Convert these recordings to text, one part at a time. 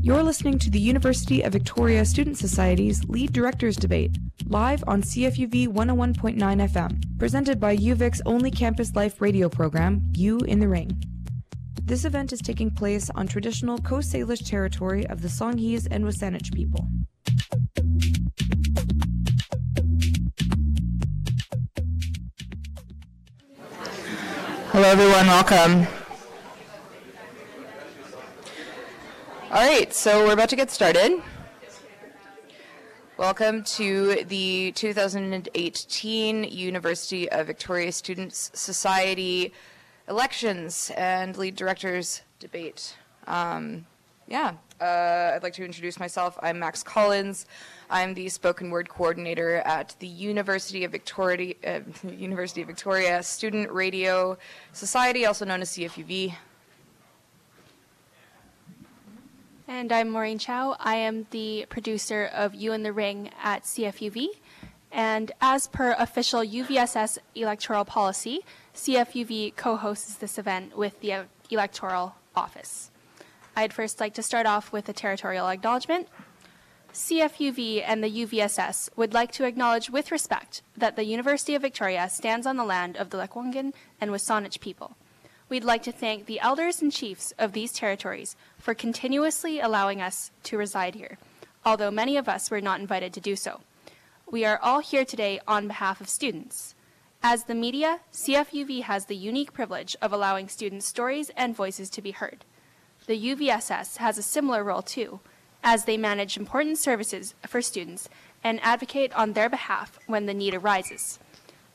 You're listening to the University of Victoria Student Society's Lead Directors Debate, live on CFUV 101.9 FM, presented by UVic's only campus life radio program, You in the Ring. This event is taking place on traditional Coast Salish territory of the Songhees and Wasanich people. Hello, everyone. Welcome. All right, so we're about to get started. Welcome to the 2018 University of Victoria Students Society elections and lead directors debate. Um, yeah, uh, I'd like to introduce myself. I'm Max Collins. I'm the spoken word coordinator at the University of Victoria, uh, University of Victoria Student Radio Society, also known as CFUV. And I'm Maureen Chow. I am the producer of You in the Ring at CFUV. And as per official UVSS electoral policy, CFUV co hosts this event with the electoral office. I'd first like to start off with a territorial acknowledgement. CFUV and the UVSS would like to acknowledge with respect that the University of Victoria stands on the land of the Lekwungen and Wasanich people. We'd like to thank the elders and chiefs of these territories for continuously allowing us to reside here, although many of us were not invited to do so. We are all here today on behalf of students. As the media, CFUV has the unique privilege of allowing students' stories and voices to be heard. The UVSS has a similar role too, as they manage important services for students and advocate on their behalf when the need arises.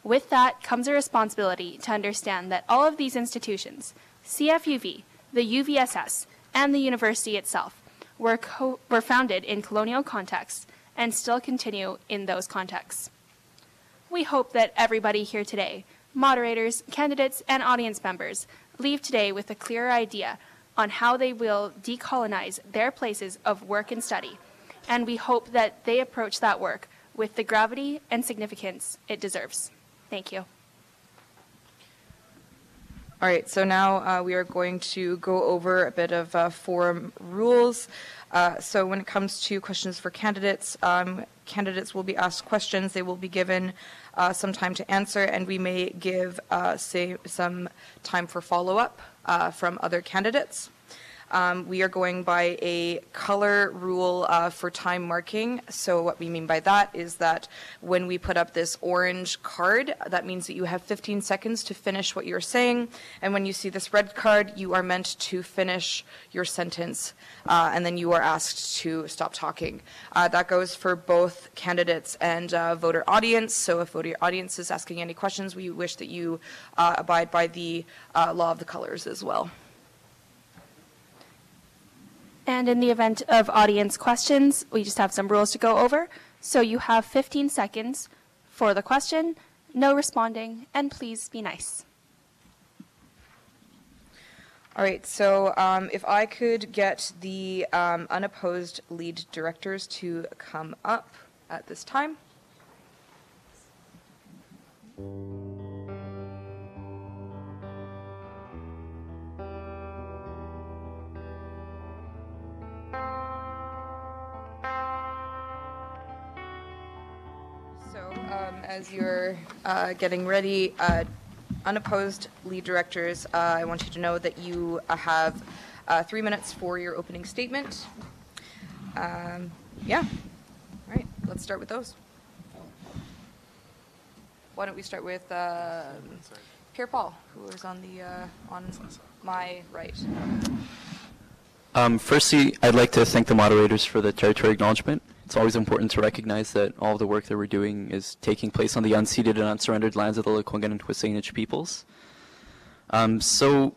With that comes a responsibility to understand that all of these institutions, CFUV, the UVSS, and the university itself, were, co- were founded in colonial contexts and still continue in those contexts. We hope that everybody here today, moderators, candidates, and audience members, leave today with a clearer idea on how they will decolonize their places of work and study, and we hope that they approach that work with the gravity and significance it deserves. Thank you. All right, so now uh, we are going to go over a bit of uh, forum rules. Uh, so when it comes to questions for candidates, um, candidates will be asked questions. They will be given uh, some time to answer, and we may give, uh, say, some time for follow-up uh, from other candidates. Um, we are going by a color rule uh, for time marking. So what we mean by that is that when we put up this orange card, that means that you have 15 seconds to finish what you're saying. And when you see this red card, you are meant to finish your sentence, uh, and then you are asked to stop talking. Uh, that goes for both candidates and uh, voter audience. So if voter audience is asking any questions, we wish that you uh, abide by the uh, law of the colors as well. And in the event of audience questions, we just have some rules to go over. So you have 15 seconds for the question, no responding, and please be nice. All right, so um, if I could get the um, unopposed lead directors to come up at this time. So um, as you're uh, getting ready, uh, unopposed lead directors, uh, I want you to know that you uh, have uh, three minutes for your opening statement. Um, yeah. All right, let's start with those. Why don't we start with uh, Pierre Paul, who is on the on my right. Um, firstly, I'd like to thank the moderators for the territory acknowledgement. It's always important to recognize that all the work that we're doing is taking place on the unceded and unsurrendered lands of the Lekwungen and Wasanich peoples. Um, so,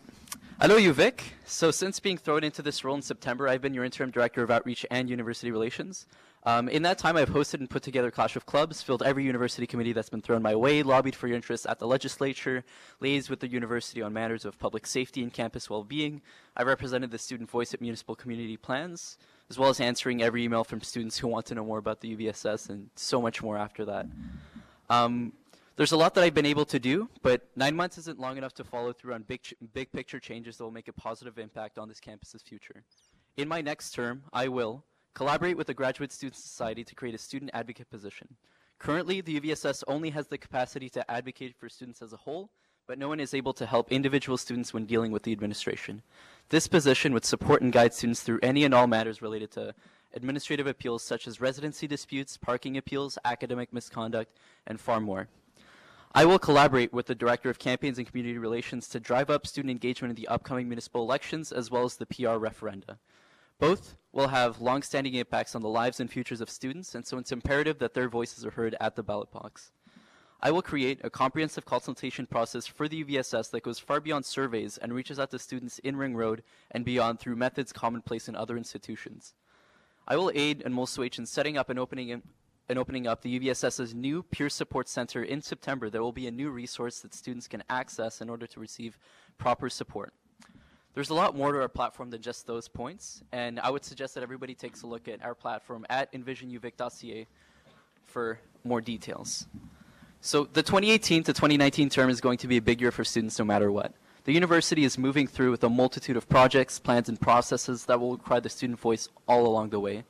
hello, UVic. So, since being thrown into this role in September, I've been your interim director of outreach and university relations. Um, in that time, I've hosted and put together Clash of Clubs, filled every university committee that's been thrown my way, lobbied for your interests at the legislature, liaised with the university on matters of public safety and campus well-being. I represented the student voice at municipal community plans, as well as answering every email from students who want to know more about the UVSS and so much more after that. Um, there's a lot that I've been able to do, but nine months isn't long enough to follow through on big, big picture changes that will make a positive impact on this campus's future. In my next term, I will collaborate with the Graduate Student Society to create a student advocate position. Currently, the UVSS only has the capacity to advocate for students as a whole, but no one is able to help individual students when dealing with the administration. This position would support and guide students through any and all matters related to administrative appeals such as residency disputes, parking appeals, academic misconduct, and far more. I will collaborate with the Director of Campaigns and Community Relations to drive up student engagement in the upcoming municipal elections as well as the PR referenda. Both will have long-standing impacts on the lives and futures of students, and so it's imperative that their voices are heard at the ballot box. I will create a comprehensive consultation process for the UVSS that goes far beyond surveys and reaches out to students in Ring Road and beyond through methods commonplace in other institutions. I will aid and Mulswitch in setting up and opening in, and opening up the UVSS's new peer support center in September. There will be a new resource that students can access in order to receive proper support. There's a lot more to our platform than just those points, and I would suggest that everybody takes a look at our platform at envisionuvic.ca for more details. So the 2018 to 2019 term is going to be a big year for students no matter what. The university is moving through with a multitude of projects, plans, and processes that will require the student voice all along the way.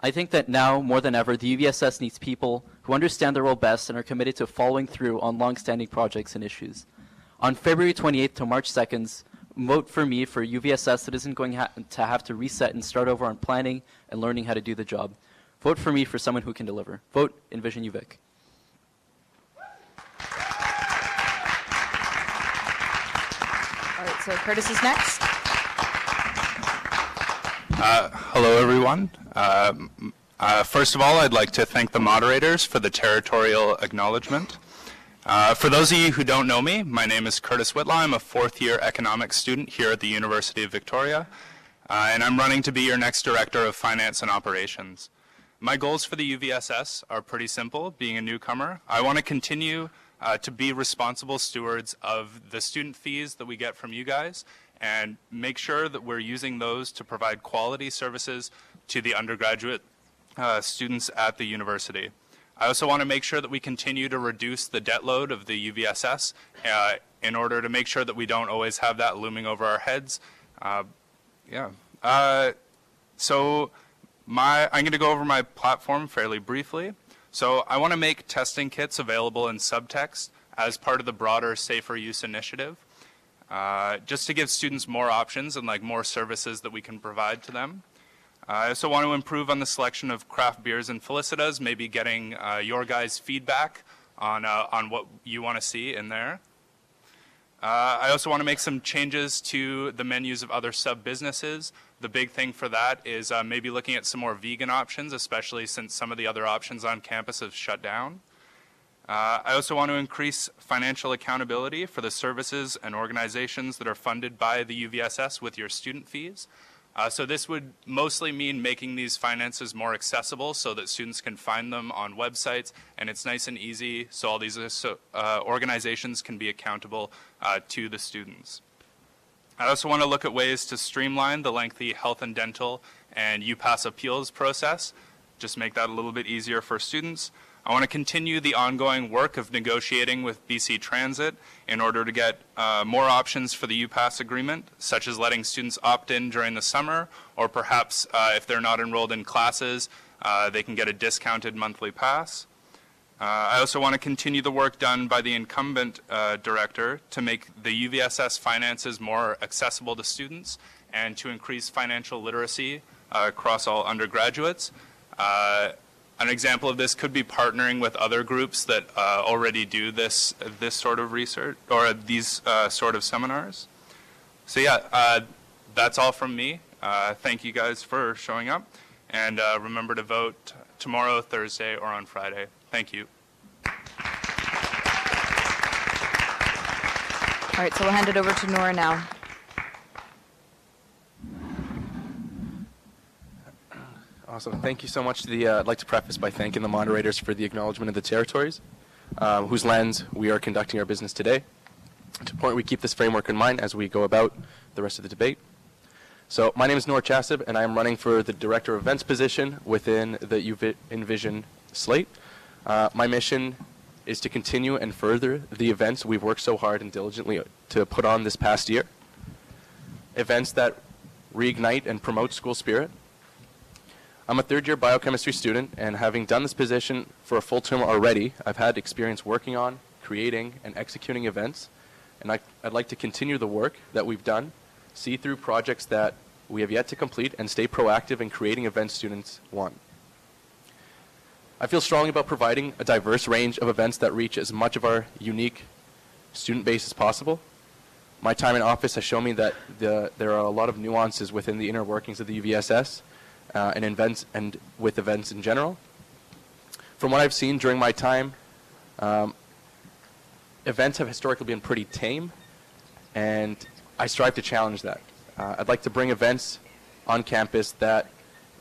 I think that now, more than ever, the UVSS needs people who understand their role best and are committed to following through on long-standing projects and issues. On February 28th to March 2nd, vote for me for UVSS that isn't going ha- to have to reset and start over on planning and learning how to do the job. Vote for me for someone who can deliver. Vote Envision UVic. All right, so Curtis is next. Uh, hello, everyone. Um, uh, first of all, I'd like to thank the moderators for the territorial acknowledgement. Uh, for those of you who don't know me, my name is Curtis Whitlaw. I'm a fourth year economics student here at the University of Victoria, uh, and I'm running to be your next director of finance and operations. My goals for the UVSS are pretty simple. Being a newcomer, I want to continue uh, to be responsible stewards of the student fees that we get from you guys and make sure that we're using those to provide quality services to the undergraduate uh, students at the university. I also want to make sure that we continue to reduce the debt load of the UVSS uh, in order to make sure that we don't always have that looming over our heads. Uh, yeah. Uh, so my, I'm going to go over my platform fairly briefly. So I want to make testing kits available in subtext as part of the broader Safer Use initiative, uh, just to give students more options and like more services that we can provide to them. Uh, I also want to improve on the selection of craft beers and Felicita's, maybe getting uh, your guys' feedback on, uh, on what you want to see in there. Uh, I also want to make some changes to the menus of other sub-businesses. The big thing for that is uh, maybe looking at some more vegan options, especially since some of the other options on campus have shut down. Uh, I also want to increase financial accountability for the services and organizations that are funded by the UVSS with your student fees. Uh, so this would mostly mean making these finances more accessible so that students can find them on websites and it's nice and easy so all these uh, organizations can be accountable uh, to the students. I also want to look at ways to streamline the lengthy health and dental and UPass appeals process, just make that a little bit easier for students. I want to continue the ongoing work of negotiating with BC Transit in order to get uh, more options for the UPass agreement, such as letting students opt in during the summer, or perhaps uh, if they're not enrolled in classes, uh, they can get a discounted monthly pass. Uh, I also want to continue the work done by the incumbent uh, director to make the UVSS finances more accessible to students and to increase financial literacy uh, across all undergraduates. An example of this could be partnering with other groups that uh, already do this this sort of research or these uh, sort of seminars. So yeah, uh, that's all from me. Uh, thank you guys for showing up, and uh, remember to vote tomorrow, Thursday, or on Friday. Thank you. All right, so we'll hand it over to Nora now. Awesome. Thank you so much. To the, uh, I'd like to preface by thanking the moderators for the acknowledgement of the territories, um, whose lands we are conducting our business today. To point, we keep this framework in mind as we go about the rest of the debate. So my name is Noor Chasib, and I am running for the Director of Events position within the UV Envision slate. Uh, my mission is to continue and further the events we've worked so hard and diligently to put on this past year. Events that reignite, and promote school spirit. I'm a third year biochemistry student, and having done this position for a full term already, I've had experience working on, creating, and executing events. And I, I'd like to continue the work that we've done, see through projects that we have yet to complete, and stay proactive in creating events students want. I feel strongly about providing a diverse range of events that reach as much of our unique student base as possible. My time in office has shown me that the, there are a lot of nuances within the inner workings of the UVSS uh, and events and with events in general. From what I've seen during my time, um, events have historically been pretty tame, and I strive to challenge that. Uh, I'd like to bring events on campus that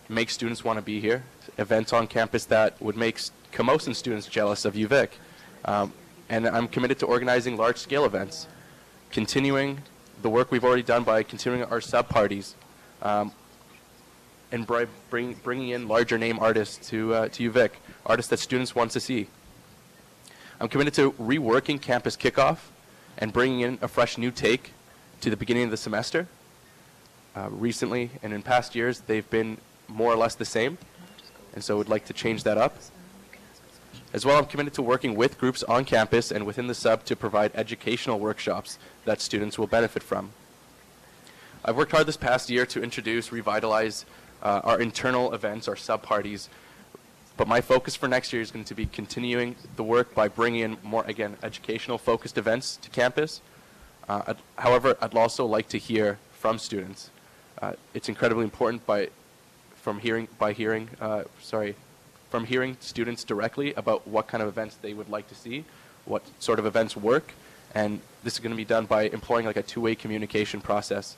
make students want to be here, events on campus that would make Camosun students jealous of UVic. Um, and I'm committed to organizing large-scale events, continuing the work we've already done by continuing our sub-parties, um, and bri- bring, bringing in larger name artists to, uh, to UVic, artists that students want to see. I'm committed to reworking campus kickoff and bringing in a fresh new take to the beginning of the semester. Uh, recently and in past years, they've been more or less the same, and so would like to change that up. As well, I'm committed to working with groups on campus and within the sub to provide educational workshops that students will benefit from. I've worked hard this past year to introduce, revitalize uh, our internal events, our sub parties, but my focus for next year is going to be continuing the work by bringing in more, again, educational focused events to campus. Uh, I'd, however, I'd also like to hear from students. Uh, it's incredibly important by, from hearing, by hearing, uh, sorry, from hearing students directly about what kind of events they would like to see, what sort of events work, and this is going to be done by employing like a two-way communication process,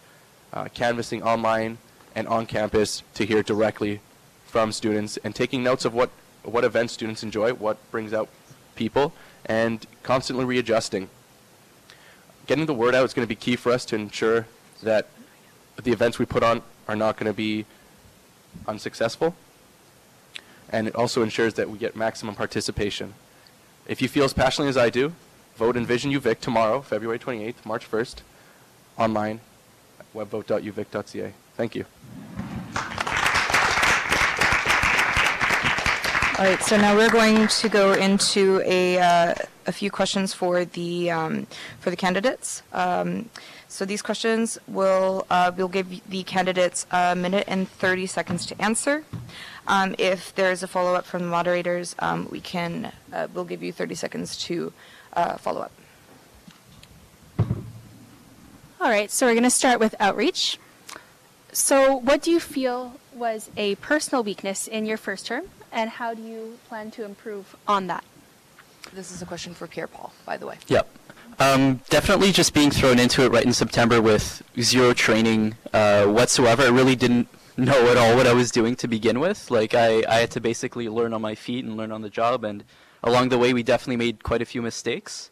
uh, canvassing online and on campus to hear directly from students and taking notes of what, what events students enjoy, what brings out people, and constantly readjusting. Getting the word out is going to be key for us to ensure that the events we put on are not going to be unsuccessful and it also ensures that we get maximum participation. If you feel as passionately as I do, vote Envision UVic tomorrow, February 28th, March 1st, online webvote.uvic.ca. Thank you. All right, so now we're going to go into a, uh, a few questions for the, um, for the candidates. Um, so these questions will, uh, we'll give the candidates a minute and 30 seconds to answer. Um, if there is a follow-up from the moderators, um, we can, uh, we'll give you 30 seconds to uh, follow up. All right, so we're going to start with outreach. So, what do you feel was a personal weakness in your first term, and how do you plan to improve on that? This is a question for Pierre Paul, by the way. Yep. Um, definitely just being thrown into it right in September with zero training uh, whatsoever. I really didn't know at all what I was doing to begin with. Like I, I had to basically learn on my feet and learn on the job. And along the way, we definitely made quite a few mistakes.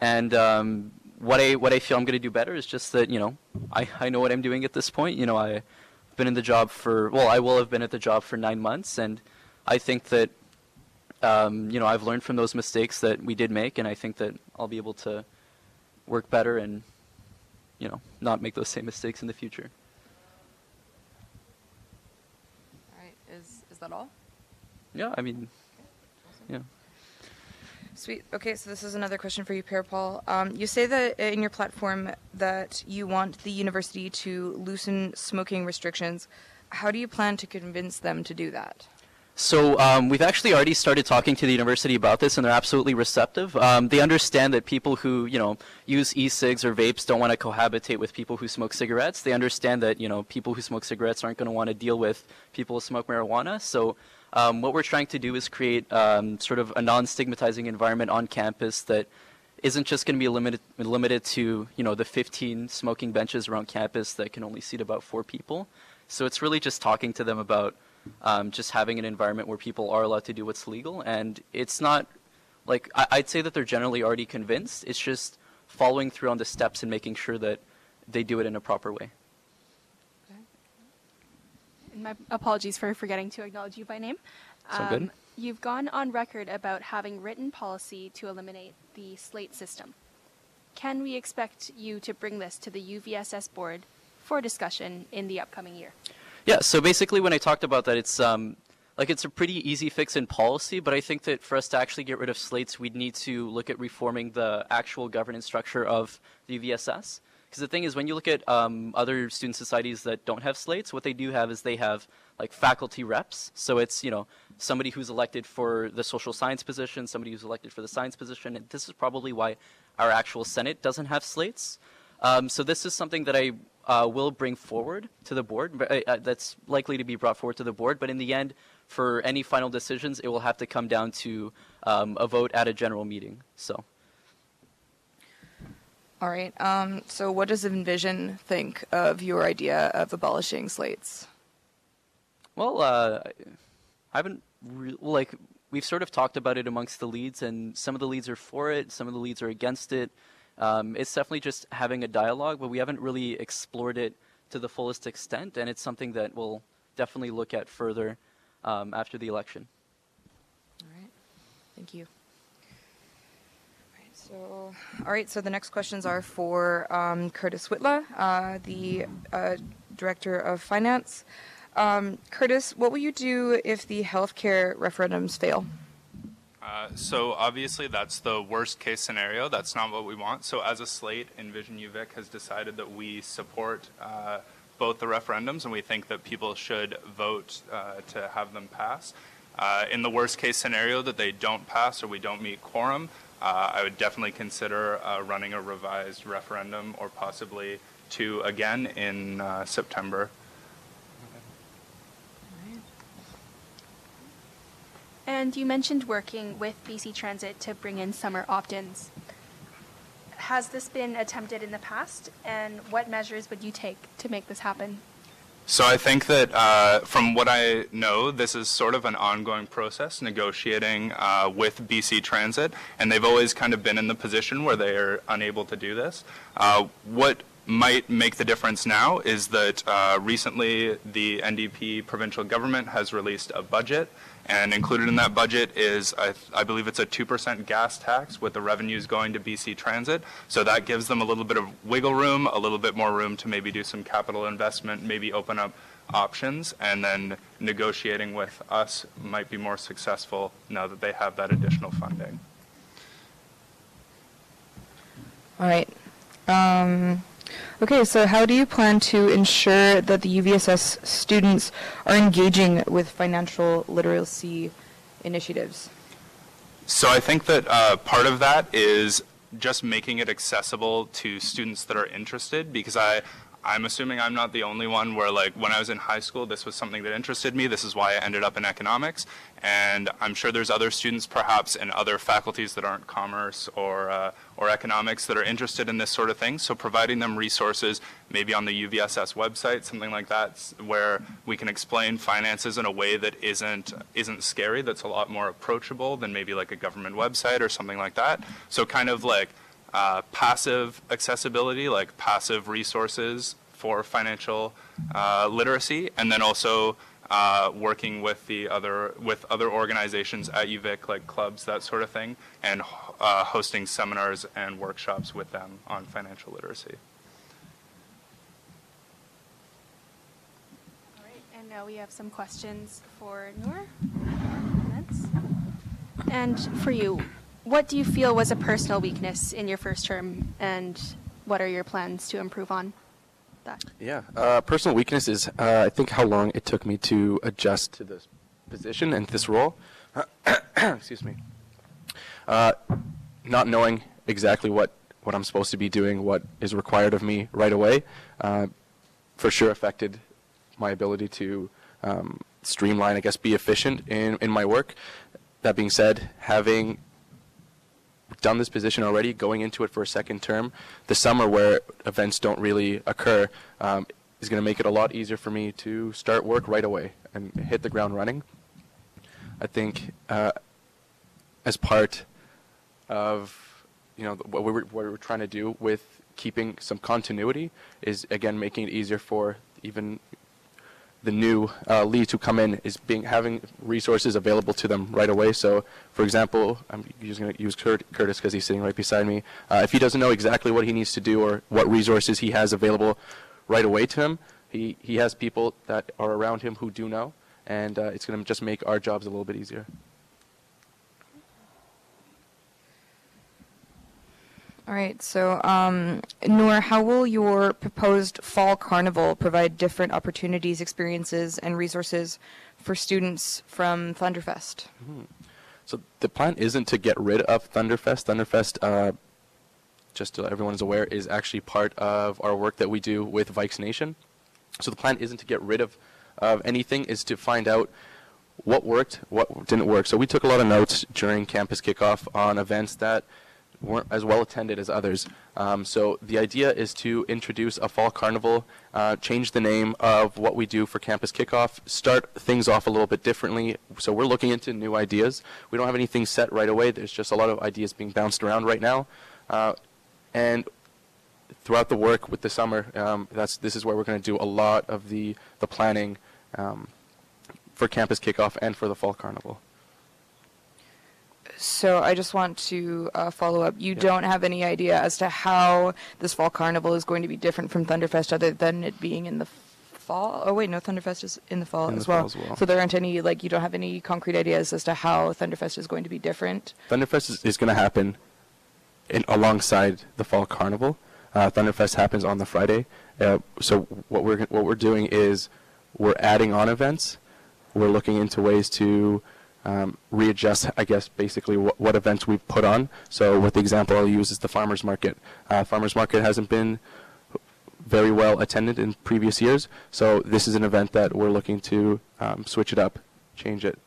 And um, what I what I feel I'm going to do better is just that you know I, I know what I'm doing at this point. You know I've been in the job for well I will have been at the job for nine months, and I think that um, you know I've learned from those mistakes that we did make, and I think that I'll be able to work better and you know not make those same mistakes in the future. All right, is, is that all? Yeah, I mean. Sweet. Okay, so this is another question for you, Pierre Paul. Um, you say that in your platform that you want the university to loosen smoking restrictions. How do you plan to convince them to do that? So um, we've actually already started talking to the university about this, and they're absolutely receptive. Um, they understand that people who you know use e-cigs or vapes don't want to cohabitate with people who smoke cigarettes. They understand that you know people who smoke cigarettes aren't going to want to deal with people who smoke marijuana. So um, what we're trying to do is create um, sort of a non-stigmatizing environment on campus that isn't just going to be limited limited to you know the 15 smoking benches around campus that can only seat about four people. So it's really just talking to them about um, just having an environment where people are allowed to do what's legal. And it's not like I, I'd say that they're generally already convinced. It's just following through on the steps and making sure that they do it in a proper way. My apologies for forgetting to acknowledge you by name. So good. You've gone on record about having written policy to eliminate the slate system. Can we expect you to bring this to the UVSS board for discussion in the upcoming year. Yeah, so basically when I talked about that, it's um, like it's a pretty easy fix in policy, but I think that for us to actually get rid of slates, we'd need to look at reforming the actual governance structure of the UVSS. Because the thing is, when you look at um, other student societies that don't have slates, what they do have is they have like faculty reps. So it's you know somebody who's elected for the social science position, somebody who's elected for the science position, and this is probably why our actual Senate doesn't have slates. Um, so this is something that I uh, will bring forward to the board. uh, uh, That's likely to be brought forward to the board, but in the end, for any final decisions, it will have to come down to um, a vote at a general meeting. So. All right. Um, so, what does Envision think of your idea of abolishing slates? Well, uh, I haven't re- like we've sort of talked about it amongst the leads, and some of the leads are for it, some of the leads are against it. Um, it's definitely just having a dialogue, but we haven't really explored it to the fullest extent, and it's something that we'll definitely look at further um, after the election. All right. Thank you. So, all right. So the next questions are for um, Curtis Whitla, uh, the uh, director of finance. Um, Curtis, what will you do if the healthcare referendums fail? Uh, so obviously that's the worst case scenario. That's not what we want. So as a slate, Envision UVic has decided that we support uh, both the referendums and we think that people should vote uh, to have them pass. Uh, in the worst case scenario that they don't pass or we don't meet quorum, uh, I would definitely consider uh, running a revised referendum or possibly two again in September. And you mentioned working with BC Transit to bring in summer opt-ins. Has this been attempted in the past, and what measures would you take to make this happen? So I think that uh, from what I know, this is sort of an ongoing process, negotiating uh, with BC Transit, and they've always kind of been in the position where they are unable to do this. Uh, what might make the difference now is that uh, recently the NDP provincial government has released a budget and included in that budget is, I, I believe it's a 2% gas tax with the revenues going to BC Transit. So that gives them a little bit of wiggle room, a little bit more room to maybe do some capital investment, maybe open up options, and then negotiating with us might be more successful now that they have that additional funding. All right. Um, Okay, so how do you plan to ensure that the UVSS students are engaging with financial literacy initiatives? So I think that uh, part of that is just making it accessible to students that are interested because I, I'm assuming I'm not the only one where like when I was in high school, this was something that interested me. This is why I ended up in economics. And I'm sure there's other students perhaps in other faculties that aren't commerce or, uh, or economics that are interested in this sort of thing. So providing them resources, maybe on the UVSS website, something like that, where we can explain finances in a way that isn't, isn't scary, that's a lot more approachable than maybe like a government website or something like that. So kind of like uh, passive accessibility, like passive resources for financial uh, literacy, and then also uh, working with the other with other organizations at UVic, like clubs, that sort of thing, and uh, hosting seminars and workshops with them on financial literacy. All right, and now we have some questions for Noor. And for you, what do you feel was a personal weakness in your first term, and what are your plans to improve on that? Yeah, uh, personal weakness is uh, I think how long it took me to adjust to this position and this role. Excuse me. Uh, not knowing exactly what what I'm supposed to be doing, what is required of me right away, uh, for sure affected my ability to um, streamline, I guess, be efficient in, in my work. That being said, having done this position already, going into it for a second term, the summer where events don't really occur um, is going to make it a lot easier for me to start work right away and hit the ground running. I think uh, as part of you know what we're, what we're trying to do with keeping some continuity is again making it easier for even the new uh, leads who come in is being having resources available to them right away. So, for example, I'm just going to use Kurt, Curtis because he's sitting right beside me. Uh, if he doesn't know exactly what he needs to do or what resources he has available right away to him. He, he has people that are around him who do know, and uh, it's going to just make our jobs a little bit easier. All right, so um, Noor, how will your proposed fall carnival provide different opportunities, experiences, and resources for students from Thunderfest? So the plan isn't to get rid of Thunderfest. Thunderfest, uh, just so everyone is aware, is actually part of our work that we do with Vikes Nation. So the plan isn't to get rid of, of anything, is to find out what worked, what didn't work. So we took a lot of notes during campus kickoff on events that weren't as well attended as others. Um, so the idea is to introduce a fall carnival, uh, change the name of what we do for campus kickoff, start things off a little bit differently. So we're looking into new ideas. We don't have anything set right away. There's just a lot of ideas being bounced around right now. Uh, and throughout the work with the summer, um, that's this is where we're going to do a lot of the the planning um, for campus kickoff and for the fall carnival. So I just want to uh, follow up. You Yeah. don't have any idea as to how this fall carnival is going to be different from Thunderfest, other than it being in the fall. Oh wait, no, Thunderfest is in the fall, In the as, well. fall as well. So there aren't any like you don't have any concrete ideas as to how Thunderfest is going to be different. Thunderfest is, is going to happen in, alongside the fall carnival. Uh, Thunderfest happens on the Friday. Uh, so what we're what we're doing is we're adding on events. We're looking into ways to um, readjust, I guess, basically what, what events we've put on. So what the example I'll use is the farmers market. Uh, farmers market hasn't been very well attended in previous years. So this is an event that we're looking to um, switch it up, change it.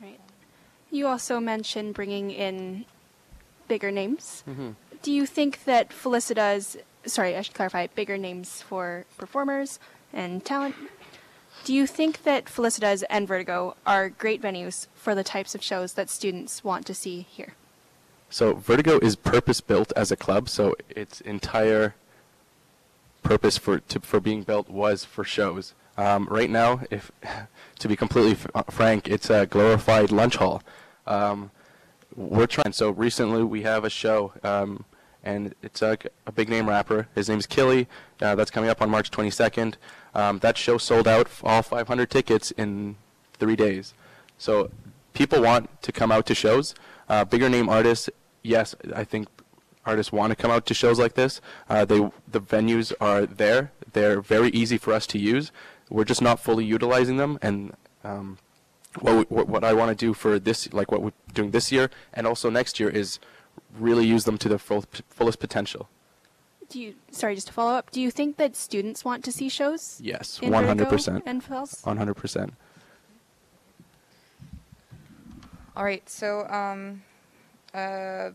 Right. You also mentioned bringing in bigger names. Mm-hmm. Do you think that Felicita's, sorry, I should clarify, bigger names for performers and talent? Do you think that Felicita's and Vertigo are great venues for the types of shows that students want to see here? So Vertigo is purpose built as a club, so its entire purpose for to, for being built was for shows. Um, right now, if to be completely uh, frank, it's a glorified lunch hall. Um, we're trying. So recently, we have a show, um, and it's a, a big name rapper. His name's Killy. Uh, that's coming up on March 22nd. Um, that show sold out all 500 tickets in three days. So people want to come out to shows. Uh, bigger name artists, yes, I think artists want to come out to shows like this. Uh, they the venues are there. They're very easy for us to use. We're just not fully utilizing them. And um, what we, what, I want to do for this, like what we're doing this year and also next year, is really use them to their full, fullest potential. Do you, sorry, just to follow up, do you think that students want to see shows? Yes, in 100%. Vertigo And Fells? 100%. All right, so um, uh,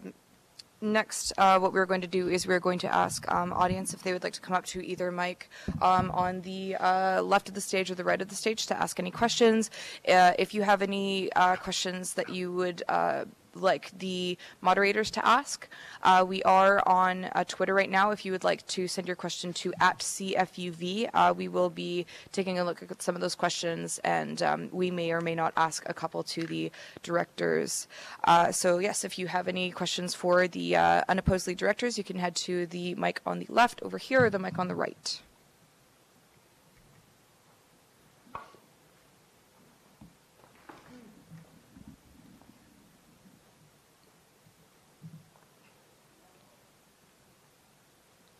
next, uh, what we're going to do is we're going to ask um, audience if they would like to come up to either mic um, on the uh, left of the stage or the right of the stage to ask any questions. Uh, if you have any uh, questions that you would uh, like the moderators to ask, uh, we are on uh, Twitter right now. If you would like to send your question to at CFUV, uh, we will be taking a look at some of those questions, and um, we may or may not ask a couple to the directors. Uh, so yes, if you have any questions for the uh, unopposed lead directors, you can head to the mic on the left over here or the mic on the right.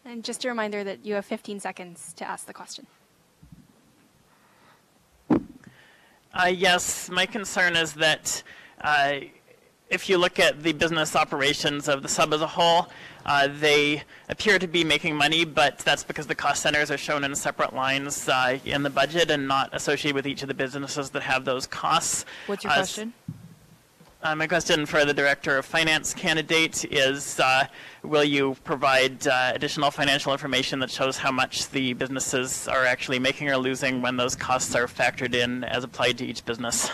And just a reminder that you have 15 seconds to ask the question. Uh, yes, my concern is that uh, if you look at the business operations of the sub as a whole, uh, they appear to be making money, but that's because the cost centers are shown in separate lines uh, in the budget and not associated with each of the businesses that have those costs. What's your Uh, question? Uh, my question for the Director of Finance candidate is, uh, will you provide uh, additional financial information that shows how much the businesses are actually making or losing when those costs are factored in as applied to each business?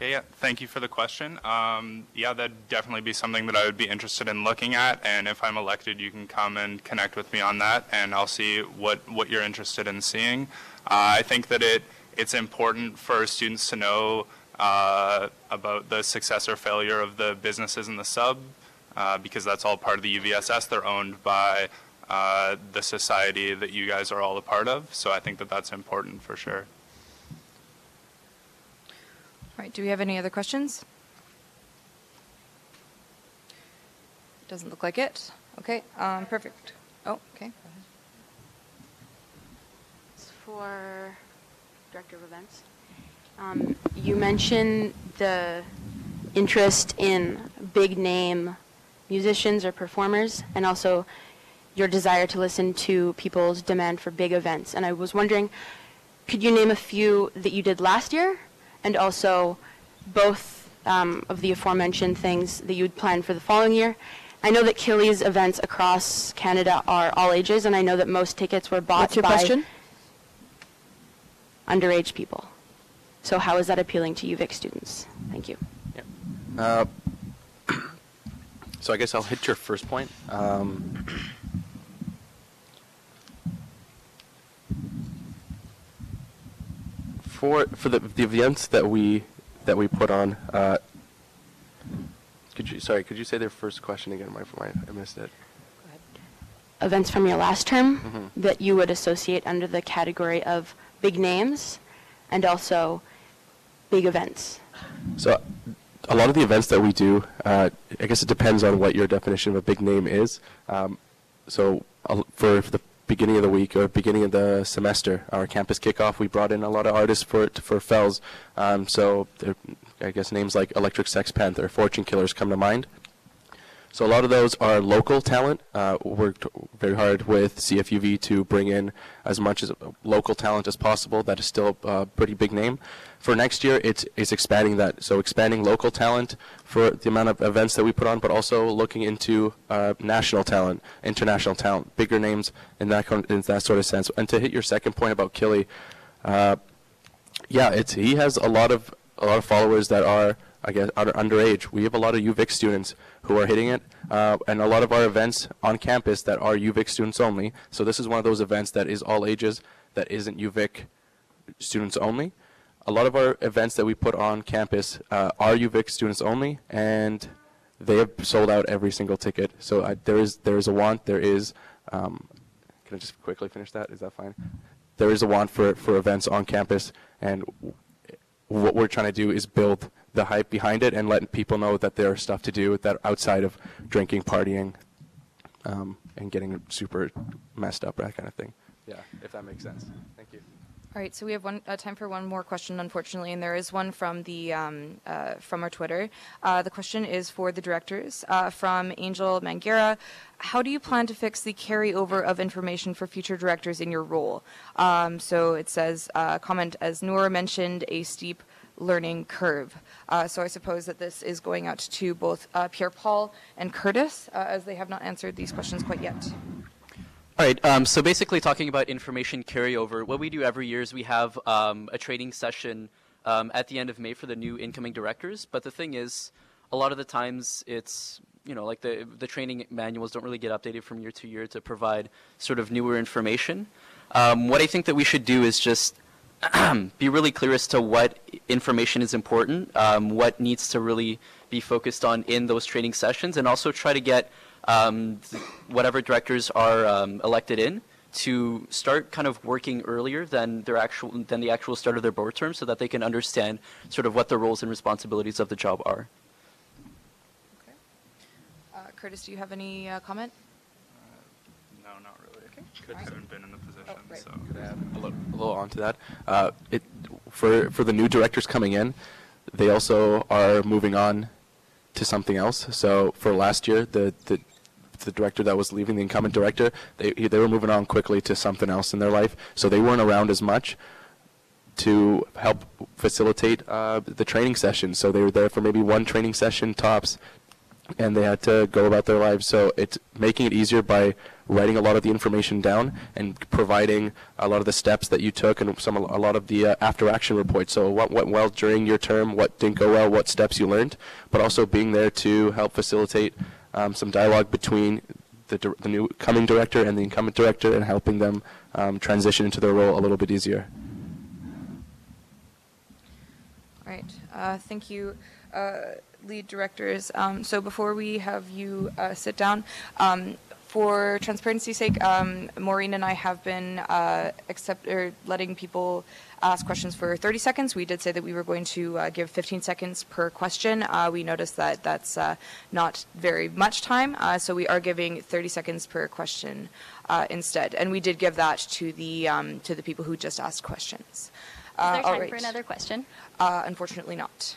Yeah, yeah. Thank you for the question. Um, yeah, that'd definitely be something that I would be interested in looking at. And if I'm elected, you can come and connect with me on that, and I'll see what, what you're interested in seeing. Uh, I think that it it's important for students to know uh, about the success or failure of the businesses in the sub. uh, because that's all part of the UVSS. They're owned by uh, the society that you guys are all a part of. So I think that that's important for sure. All right, do we have any other questions? Doesn't look like it. Okay, um, perfect. Oh, okay. It's for Director of Events. Um, you mentioned the interest in big name musicians or performers, and also your desire to listen to people's demand for big events. And I was wondering, could you name a few that you did last year, and also both um, of the aforementioned things that you would plan for the following year? I know that Killy's events across Canada are all ages, and I know that most tickets were bought What's your by question? underage people. So how is that appealing to UVic students? Thank you. Uh, so I guess I'll hit your first point. Um, for for the the events that we that we put on. Uh, could you sorry? Could you say their first question again? My, my I missed it. Events from your last term Mhm. that you would associate under the category of big names and also big events. So, a lot of the events that we do, uh, I guess it depends on what your definition of a big name is. Um, so, uh, for, for the beginning of the week or beginning of the semester, our campus kickoff, we brought in a lot of artists for for Fells. Um, so, I guess names like Electric Sex Panther, Fortune Killers come to mind. So a lot of those are local talent. Uh, worked very hard with CFUV to bring in as much as local talent as possible. That is still a pretty big name. For next year, it's, it's expanding that. So expanding local talent for the amount of events that we put on, but also looking into uh, national talent, international talent, bigger names in that in that sort of sense. And to hit your second point about Killy, uh, yeah, it's he has a lot of a lot of followers that are I guess under, underage. We have a lot of UVic students who are hitting it, uh, and a lot of our events on campus that are UVic students only. So this is one of those events that is all ages, that isn't UVic students only. A lot of our events that we put on campus uh, are UVic students only, and they have sold out every single ticket. So there is there is a want. There is. Um, can I just quickly finish that? Is that fine? There is a want for for events on campus, and what we're trying to do is build the hype behind it and letting people know that there are stuff to do that outside of drinking, partying, um, and getting super messed up, that kind of thing. Yeah, if that makes sense. Thank you. All right, so we have one uh, time for one more question, unfortunately, and there is one from the um, uh, from our Twitter. Uh, the question is for the directors uh, from Angel Mangera. How do you plan to fix the carryover of information for future directors in your role? Um, so it says uh, comment as Noor mentioned a steep learning curve. Uh, so I suppose that this is going out to both Pierre Paul and Curtis, as they have not answered these questions quite yet. All right. Um, so basically, talking about information carryover, what we do every year is we have um, a training session um, at the end of May for the new incoming directors. But the thing is, a lot of the times it's you know like the the training manuals don't really get updated from year to year to provide sort of newer information. Um, what I think that we should do is just be really clear as to what information is important, um, what needs to really be focused on in those training sessions, and also try to get um, th- whatever directors are um, elected in to start kind of working earlier than their actual than the actual start of their board term, so that they can understand sort of what the roles and responsibilities of the job are. Uh, Curtis, do you have any uh, comment? No, not really. Okay. I haven't been in the position, right. so. Could add a little, a little onto that. Uh, it, for for the new directors coming in, they also are moving on to something else. So for last year, the the the director that was leaving, the incumbent director, they they were moving on quickly to something else in their life. So they weren't around as much to help facilitate uh, the training session. So they were there for maybe one training session tops, and they had to go about their lives. So it's making it easier by writing a lot of the information down and providing a lot of the steps that you took and some a lot of the uh, after action reports. So what went well during your term, what didn't go well, what steps you learned, but also being there to help facilitate um, some dialogue between the, the new coming director and the incumbent director and helping them um, transition into their role a little bit easier. All right. Uh, thank you. Uh, lead directors. Um, so before we have you uh, sit down, um, for transparency's sake, um, Maureen and I have been uh, accept or letting people ask questions for 30 seconds. We did say that we were going to uh, give 15 seconds per question. Uh, we noticed that that's uh, not very much time, uh, so we are giving 30 seconds per question uh, instead. And we did give that to the um, to the people who just asked questions. Is there time right. for another question? Uh, unfortunately not.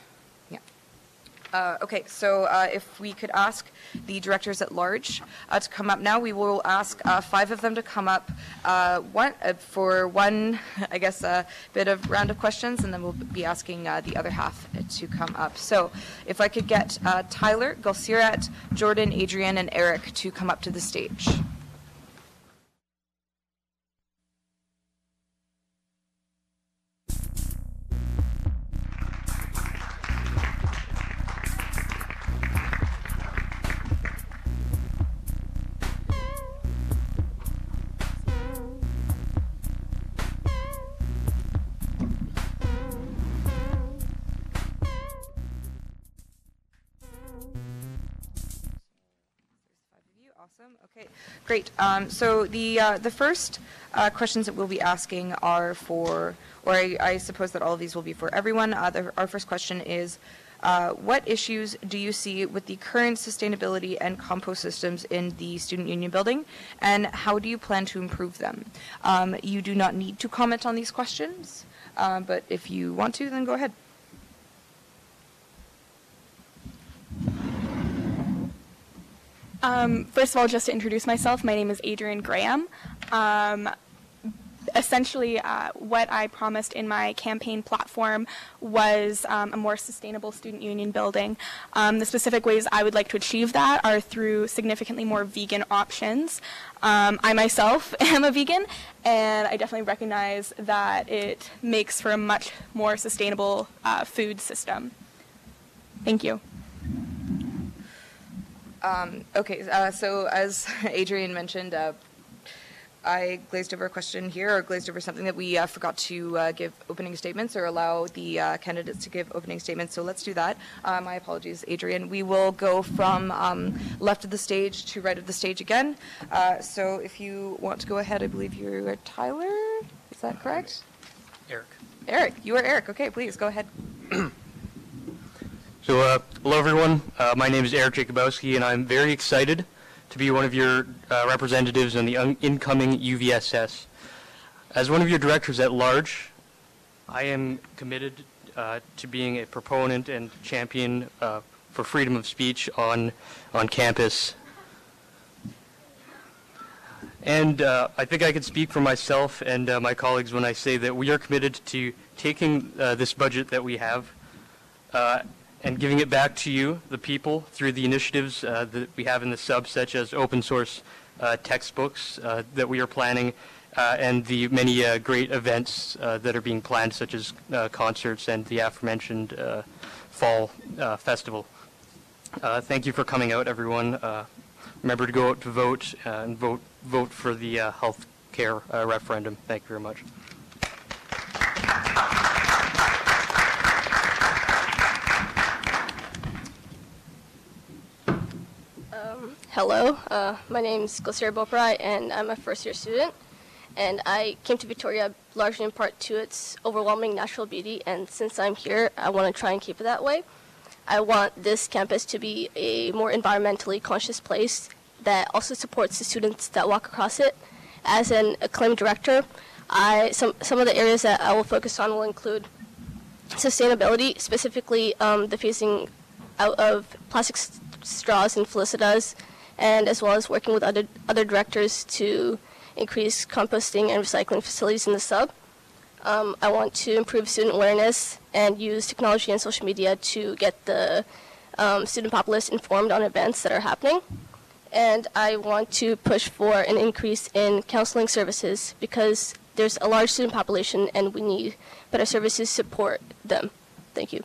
Uh, okay, so uh, if we could ask the directors at large uh, to come up now, we will ask uh, five of them to come up uh, one uh, for one, I guess, a bit of round of questions, and then we'll be asking the other half to come up. So, if I could get Tyler, Gulsirat, Jordan, Adrian, and Eric to come up to the stage. Awesome. Okay, great. Um, so the uh, the first uh, questions that we'll be asking are for, or I, I suppose that all of these will be for everyone. Uh, the, our first question is. Uh, what issues do you see with the current sustainability and compost systems in the student union building, and how do you plan to improve them? Um, you do not need to comment on these questions, uh, but if you want to, then go ahead. Um, first of all, just to introduce myself, my name is Adrian Graham. Um, essentially, uh, what I promised in my campaign platform was um, a more sustainable student union building. Um, the specific ways I would like to achieve that are through significantly more vegan options. Um, I myself am a vegan, and I definitely recognize that it makes for a much more sustainable uh, food system. Thank you. Um, okay, uh, so as Adrian mentioned, uh, I glazed over a question here, or glazed over something that we uh, forgot to uh, give opening statements or allow the uh, candidates to give opening statements. So let's do that. Uh, my apologies, Adrian. We will go from um, left of the stage to right of the stage again. Uh, so if you want to go ahead, I believe you're Tyler. Is that correct? Eric. Eric, you are Eric. Okay, please go ahead. So, uh, hello everyone. Uh, my name is Eric Jacobowski, and I'm very excited to be one of your uh, representatives in the incoming UVSS. As one of your directors at large, I am committed uh, to being a proponent and champion uh, for freedom of speech on on campus. And uh, I think I can speak for myself and my colleagues when I say that we are committed to taking this budget that we have and giving it back to you, the people, through the initiatives uh, that we have in the sub, such as open source uh, textbooks uh, that we are planning, uh, and the many uh, great events uh, that are being planned, such as concerts and the aforementioned fall festival. Thank you for coming out, everyone. Remember to go out to vote and vote vote for the health care referendum. Thank you very much. Hello, uh, my name is Glacera Boprai, and I'm a first year student. And I came to Victoria largely in part to its overwhelming natural beauty, and since I'm here, I want to try and keep it that way. I want this campus to be a more environmentally conscious place that also supports the students that walk across it. As an acclaimed director, I, some, some of the areas that I will focus on will include sustainability, specifically um, the phasing out of plastic straws and Felicita's, and as well as working with other, other directors to increase composting and recycling facilities in the sub. Um, I want to improve student awareness and use technology and social media to get the um, student populace informed on events that are happening. And I want to push for an increase in counseling services because there's a large student population and we need better services to support them. Thank you.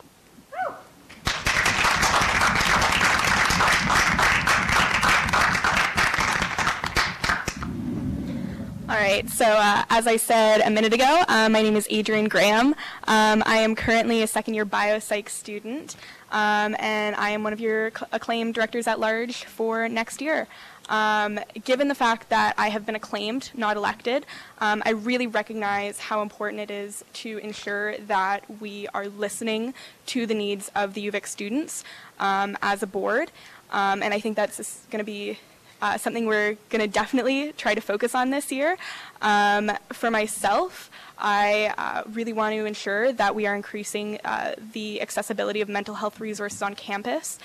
All right, so uh, as I said a minute ago, uh, my name is Adrian Graham. Um, I am currently a second year biopsych student, um, and I am one of your cl- acclaimed directors at large for next year. Um, given the fact that I have been acclaimed, not elected, um, I really recognize how important it is to ensure that we are listening to the needs of the UVic students um, as a board. Um, and I think that's going to be uh, something we're going to definitely try to focus on this year. Um, for myself, I uh, really want to ensure that we are increasing uh, the accessibility of mental health resources on campus.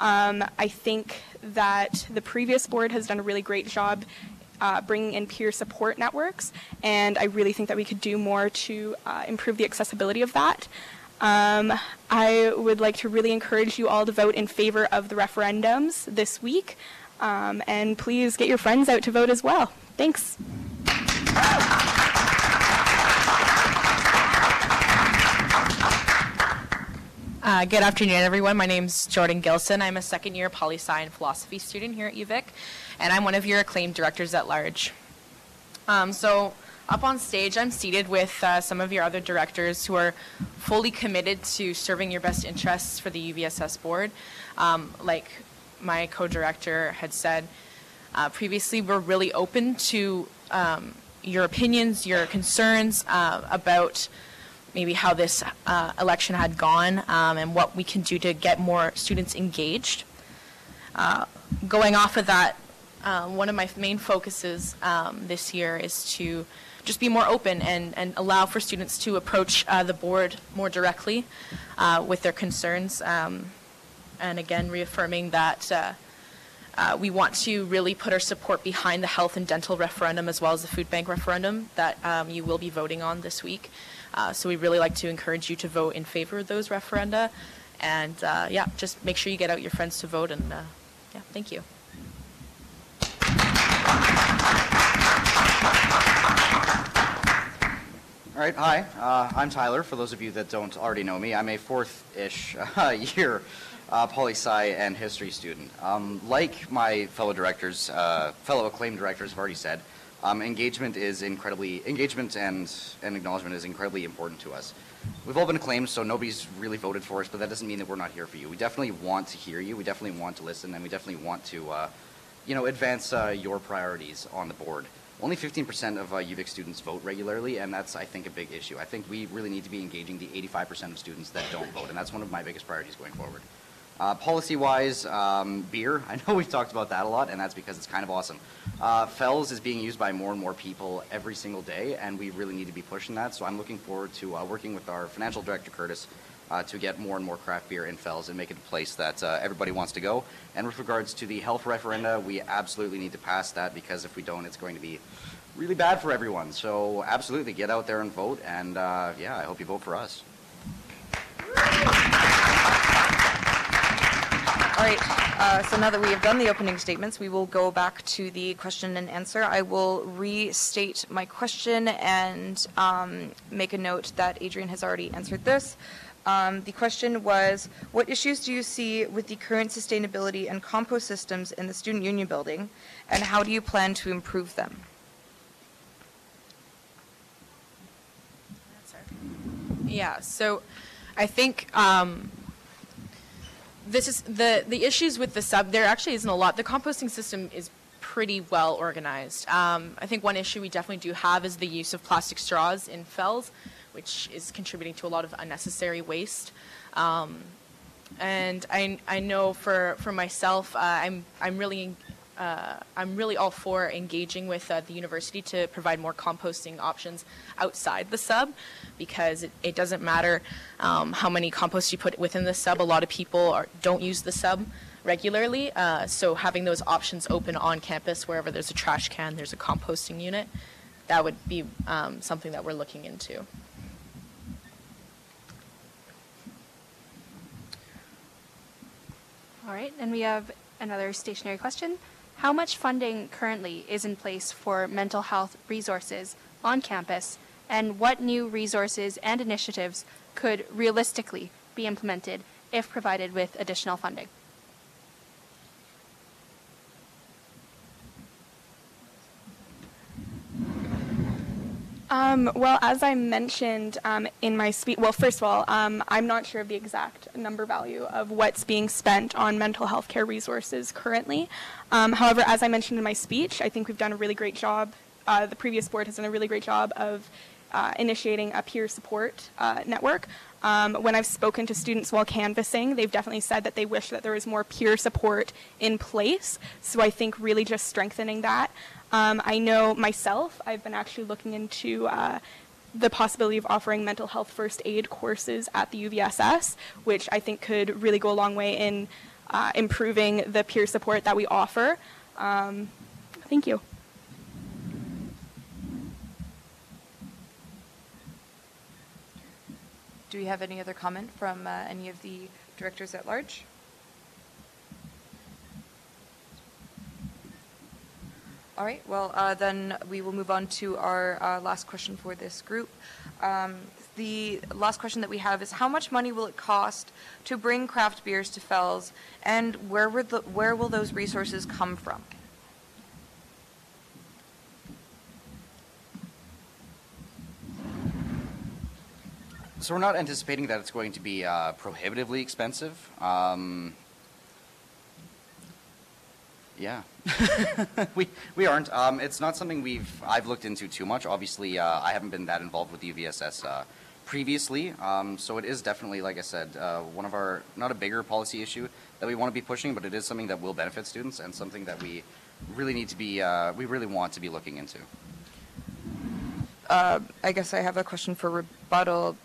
Um, I think that the previous board has done a really great job uh, bringing in peer support networks, and I really think that we could do more to uh, improve the accessibility of that. Um, I would like to really encourage you all to vote in favor of the referendums this week, um, and please get your friends out to vote as well. Thanks. Uh, good afternoon, everyone. My name is Jordan Gilson. I'm a second year poli sci and philosophy student here at UVic, and I'm one of your acclaimed directors at large. Um, so, up on stage, I'm seated with uh, some of your other directors who are fully committed to serving your best interests for the UVSS board. Um, like my co director had said uh, previously, we're really open to um, your opinions, your concerns uh, about maybe how this uh, election had gone um, and what we can do to get more students engaged. Uh, going off of that, um, one of my main focuses um, this year is to just be more open and, and allow for students to approach uh, the board more directly uh, with their concerns. Um, and again, reaffirming that uh, uh, we want to really put our support behind the health and dental referendum as well as the food bank referendum that um, you will be voting on this week. Uh, so we really like to encourage you to vote in favor of those referenda. And uh, yeah, just make sure you get out your friends to vote. And uh, yeah, thank you. All right, hi. Uh, I'm Tyler. For those of you that don't already know me, I'm a fourth-ish uh, year uh, poli sci and history student. Um, like my fellow directors, uh, fellow acclaimed directors have already said, um, engagement is incredibly engagement and and acknowledgement is incredibly important to us. We've all been acclaimed, so nobody's really voted for us, but that doesn't mean that we're not here for you. We definitely want to hear you. We definitely want to listen, and we definitely want to, uh, you know, advance uh, your priorities on the board. Only 15% of uh, UVic students vote regularly, and that's, I think, a big issue. I think we really need to be engaging the 85% of students that don't vote, and that's one of my biggest priorities going forward. Uh, policy-wise, um, beer. I know we've talked about that a lot, and that's because it's kind of awesome. Uh, Fells is being used by more and more people every single day, and we really need to be pushing that. So I'm looking forward to uh, working with our financial director, Curtis, uh, to get more and more craft beer in Fells and make it a place that uh, everybody wants to go. And with regards to the health referenda, we absolutely need to pass that because if we don't, it's going to be really bad for everyone. So absolutely, get out there and vote. And uh, yeah, I hope you vote for us. All right, uh, so now that we have done the opening statements, we will go back to the question and answer. I will restate my question and um, make a note that Adrian has already answered this. Um, the question was, what issues do you see with the current sustainability and compost systems in the Student Union building, and how do you plan to improve them? Yeah, so I think um, this is the the issues with the sub. There actually isn't a lot. The composting system is pretty well organized. Um, I think one issue we definitely do have is the use of plastic straws in fells, which is contributing to a lot of unnecessary waste. Um, and I, I know for, for myself, uh, I'm, I'm really uh, I'm really all for engaging with uh, the university to provide more composting options outside the sub because it, it doesn't matter um, how many composts you put within the sub. A lot of people are, don't use the sub regularly, uh, so having those options open on campus, wherever there's a trash can, there's a composting unit, that would be um, something that we're looking into. All right, and we have another stationary question. How much funding currently is in place for mental health resources on campus, and what new resources and initiatives could realistically be implemented if provided with additional funding? Um, well, as I mentioned um, in my speech, well, first of all, um, I'm not sure of the exact number value of what's being spent on mental health care resources currently. Um, however, as I mentioned in my speech, I think we've done a really great job. Uh, the previous board has done a really great job of uh, initiating a peer support uh, network. Um, when I've spoken to students while canvassing, they've definitely said that they wish that there was more peer support in place. So I think really just strengthening that. Um, I know myself, I've been actually looking into uh, the possibility of offering mental health first aid courses at the UVSS, which I think could really go a long way in uh, improving the peer support that we offer. Um, thank you. Do we have any other comment from uh, any of the directors at large? All right, well, uh, then we will move on to our uh, last question for this group. Um, the last question that we have is how much money will it cost to bring craft beers to Fells, and where, will the, where will those resources come from? So we're not anticipating that it's going to be uh, prohibitively expensive. Um, yeah, we we aren't. Um, it's not something we've I've looked into too much. Obviously, uh, I haven't been that involved with the UVSS uh, previously. Um, so it is definitely, like I said, uh, one of our not a bigger policy issue that we want to be pushing, but it is something that will benefit students and something that we really need to be uh, we really want to be looking into. Uh, I guess I have a question for rebuttal.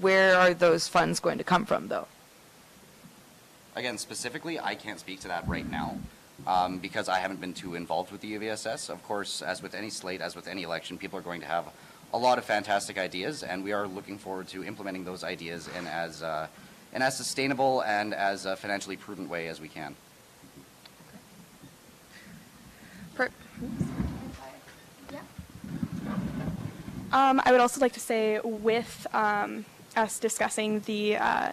Where are those funds going to come from, though? Again, specifically, I can't speak to that right now um, because I haven't been too involved with the UVSS. Of course, as with any slate, as with any election, people are going to have a lot of fantastic ideas, and we are looking forward to implementing those ideas in as uh, in as sustainable and as a financially prudent way as we can. Per- Um, I would also like to say, with um, us discussing the uh,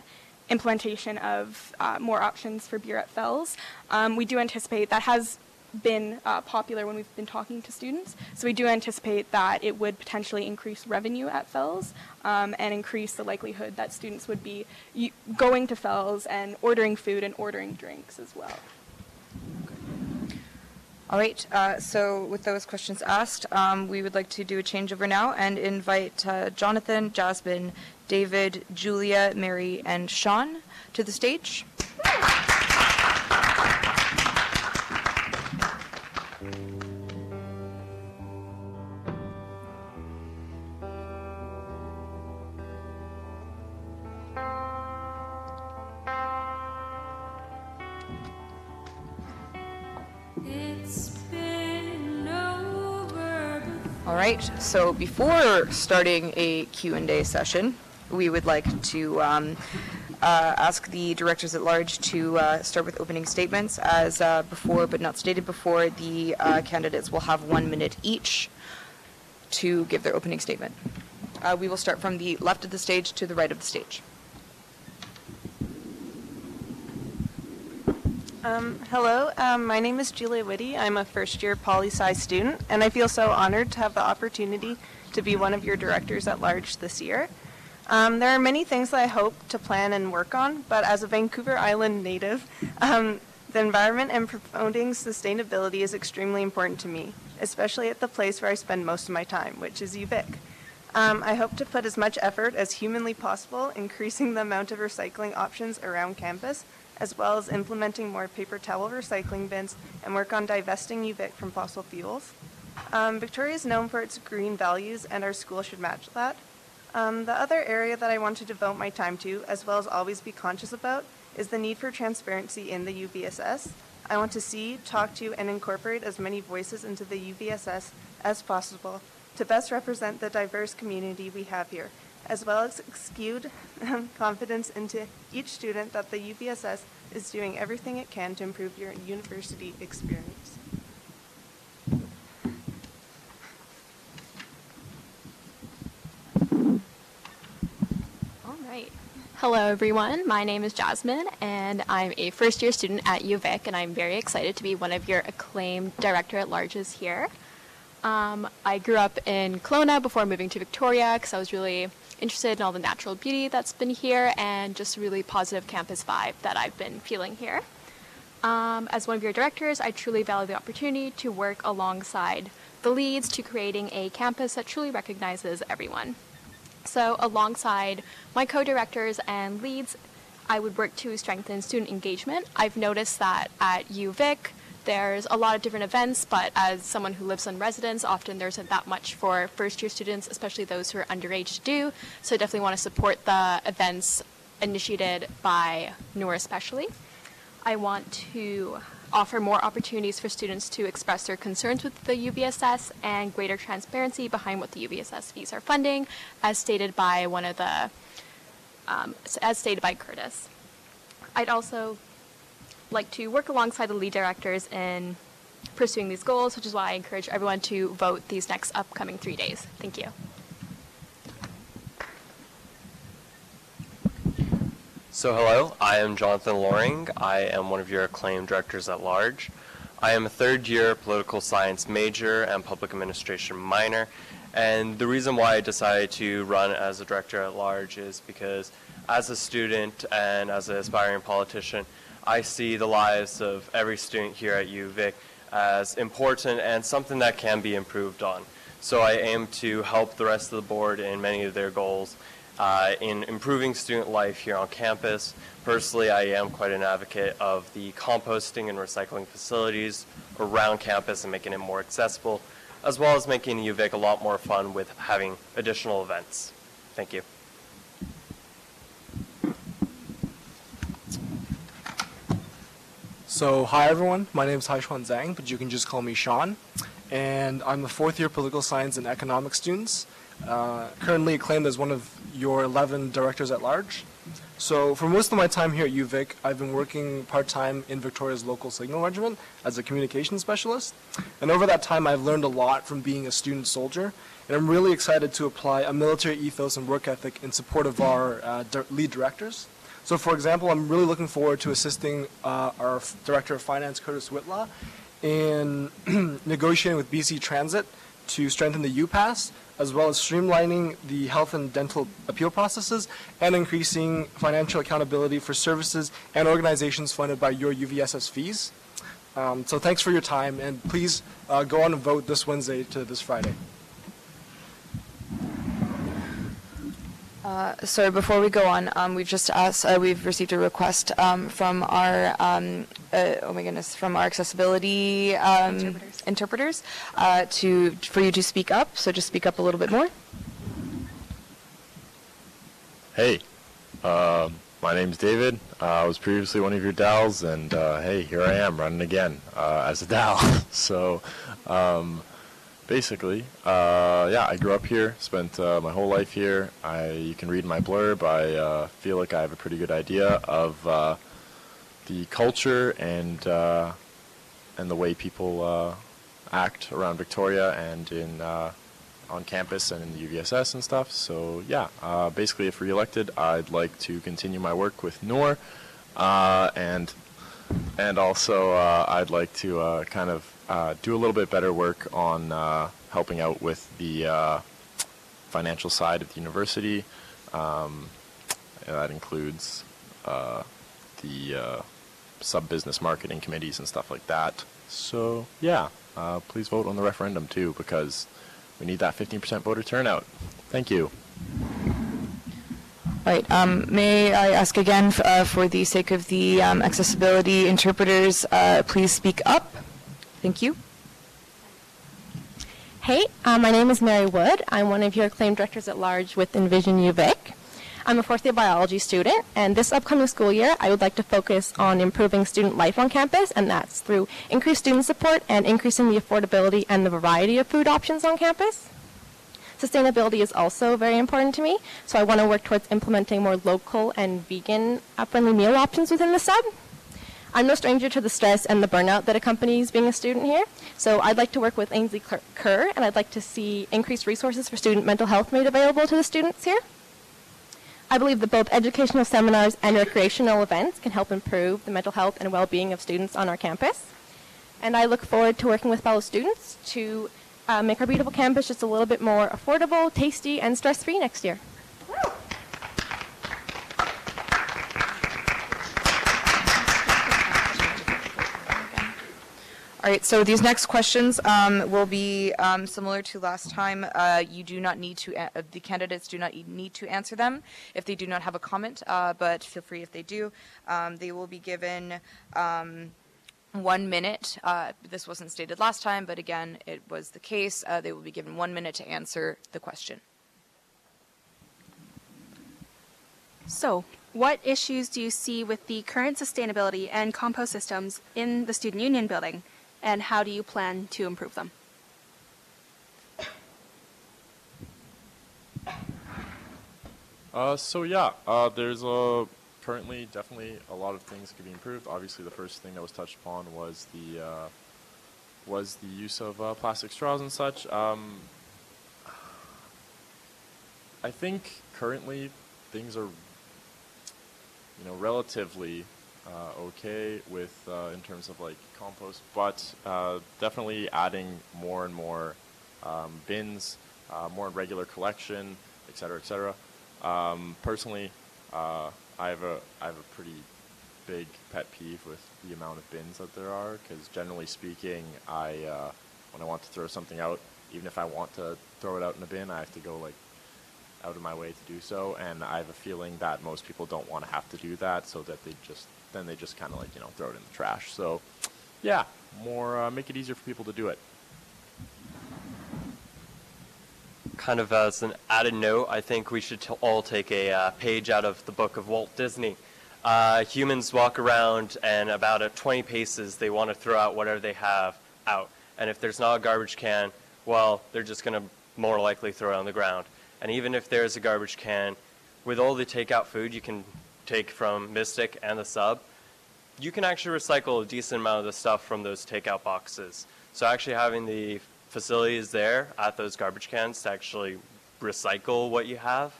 implementation of uh, more options for beer at Fells, um, we do anticipate that has been uh, popular when we've been talking to students. So we do anticipate that it would potentially increase revenue at Fells um, and increase the likelihood that students would be going to Fells and ordering food and ordering drinks as well. All right, uh, so with those questions asked, um, we would like to do a changeover now and invite uh, Jonathan, Jasmine, David, Julia, Mary, and Sean to the stage. So before starting a Q&A session, we would like to um, uh, ask the directors at large to uh, start with opening statements. As uh, before, but not stated before, the uh, candidates will have one minute each to give their opening statement. Uh, we will start from the left of the stage to the right of the stage. Um, hello, um, my name is Julia Whitty. I'm a first year poli sci student, and I feel so honored to have the opportunity to be one of your directors at large this year. Um, there are many things that I hope to plan and work on, but as a Vancouver Island native, um, the environment and promoting sustainability is extremely important to me, especially at the place where I spend most of my time, which is UVic. Um, I hope to put as much effort as humanly possible increasing the amount of recycling options around campus, as well as implementing more paper towel recycling bins and work on divesting UVic from fossil fuels. Um, Victoria is known for its green values, and our school should match that. Um, the other area that I want to devote my time to, as well as always be conscious about, is the need for transparency in the UVSS. I want to see, talk to, and incorporate as many voices into the UVSS as possible to best represent the diverse community we have here, as well as exude confidence into each student that the UVSS is doing everything it can to improve your university experience. All right. Hello, everyone. My name is Jasmine, and I'm a first year student at UVic, and I'm very excited to be one of your acclaimed director at larges here. Um, I grew up in Kelowna before moving to Victoria because I was really interested in all the natural beauty that's been here and just really positive campus vibe that I've been feeling here. Um, as one of your directors, I truly value the opportunity to work alongside the leads to creating a campus that truly recognizes everyone. So, alongside my co directors and leads, I would work to strengthen student engagement. I've noticed that at UVic, there's a lot of different events, but as someone who lives in residence, often there isn't that much for first year students, especially those who are underage to do. So I definitely want to support the events initiated by Noor especially. I want to offer more opportunities for students to express their concerns with the UVSS and greater transparency behind what the UVSS fees are funding, as stated by one of the, um, as stated by Curtis. I'd also like to work alongside the lead directors in pursuing these goals, which is why I encourage everyone to vote these next upcoming three days. Thank you. So hello, I am Jonathan Loring. I am one of your acclaimed directors at large. I am a third year political science major and public administration minor. And the reason why I decided to run as a director at large is because as a student and as an aspiring politician, I see the lives of every student here at UVic as important and something that can be improved on. So I aim to help the rest of the board in many of their goals uh, in improving student life here on campus. Personally, I am quite an advocate of the composting and recycling facilities around campus and making it more accessible, as well as making UVic a lot more fun with having additional events. Thank you. So, hi everyone. My name is Haishuan Zhang, but you can just call me Sean. And I'm a fourth year political science and economics student, uh, currently acclaimed as one of your 11 directors at large. So, for most of my time here at UVic, I've been working part time in Victoria's local signal regiment as a communication specialist. And over that time, I've learned a lot from being a student soldier. And I'm really excited to apply a military ethos and work ethic in support of our uh, lead directors. So, for example, I'm really looking forward to assisting uh, our Director of Finance, Curtis Whitlaw, in negotiating with BC Transit to strengthen the UPass, as well as streamlining the health and dental appeal processes and increasing financial accountability for services and organizations funded by your UVSS fees. Um, so, thanks for your time, and please uh, go on and vote this Wednesday to this Friday. Uh, sorry, before we go on, um, we've just asked, uh, we've received a request um, from our, um, uh, oh my goodness, from our accessibility um, interpreters, interpreters uh, to for you to speak up. So just speak up a little bit more. Hey, um, my name's David. Uh, I was previously one of your DALs, and uh, hey, here I am running again uh, as a DAL. so, um, basically, uh, yeah, I grew up here, spent uh, my whole life here. I, you can read my blurb. I uh, feel like I have a pretty good idea of uh, the culture and uh, and the way people uh, act around Victoria and in on campus and in the UVSS and stuff. So yeah, basically, if re-elected, I'd like to continue my work with Noor, and and also I'd like to kind of uh, do a little bit better work on uh, helping out with the uh, financial side of the university. Um, that includes uh, the uh, sub-business marketing committees and stuff like that. So yeah, uh, please vote on the referendum too because we need that 15% voter turnout. Thank you. Right. Um, may I ask again, uh, for the sake of the um, accessibility interpreters, uh, please speak up. Thank you. Hey, uh, my name is Mary Wood. I'm one of your acclaimed directors at large with Envision UVic. I'm a fourth year biology student, and this upcoming school year, I would like to focus on improving student life on campus, and that's through increased student support and increasing the affordability and the variety of food options on campus. Sustainability is also very important to me, so I want to work towards implementing more local and vegan friendly meal options within the sub. I'm no stranger to the stress and the burnout that accompanies being a student here, so I'd like to work with Ainsley Kerr, and I'd like to see increased resources for student mental health made available to the students here. I believe that both educational seminars and recreational events can help improve the mental health and well-being of students on our campus. And I look forward to working with fellow students to uh, make our beautiful campus just a little bit more affordable, tasty, and stress-free next year. All right, so these next questions um, will be um, similar to last time. Uh, You do not need to, uh, the candidates do not need to answer them if they do not have a comment, uh, but feel free if they do. Um, They will be given um, one minute. Uh, This wasn't stated last time, but again, it was the case. Uh, They will be given one minute to answer the question. So, what issues do you see with the current sustainability and compost systems in the Student Union building, and how do you plan to improve them? Uh, so yeah, uh, there's uh, currently definitely a lot of things that could be improved. Obviously, the first thing that was touched upon was the uh, was the use of uh, plastic straws and such. Um, I think currently things are, you know, relatively okay with uh, in terms of like compost, but uh, definitely adding more and more um, bins, uh, more regular collection, et cetera, et cetera. Um, personally, uh, I have a I have a pretty big pet peeve with the amount of bins that there are because generally speaking, I uh, when I want to throw something out, even if I want to throw it out in a bin, I have to go like out of my way to do so, and I have a feeling that most people don't want to have to do that, so that they just then they just kind of like you know throw it in the trash. So, yeah, more uh, make it easier for people to do it. Kind of as an added note, I think we should all take a uh, page out of the book of Walt Disney. Uh, humans walk around, and about at 20 paces, they want to throw out whatever they have out. And if there's not a garbage can, well, they're just going to more likely throw it on the ground. And even if there's a garbage can, with all the takeout food you can take from Mystic and the sub, you can actually recycle a decent amount of the stuff from those takeout boxes. So actually having the facilities there at those garbage cans to actually recycle what you have,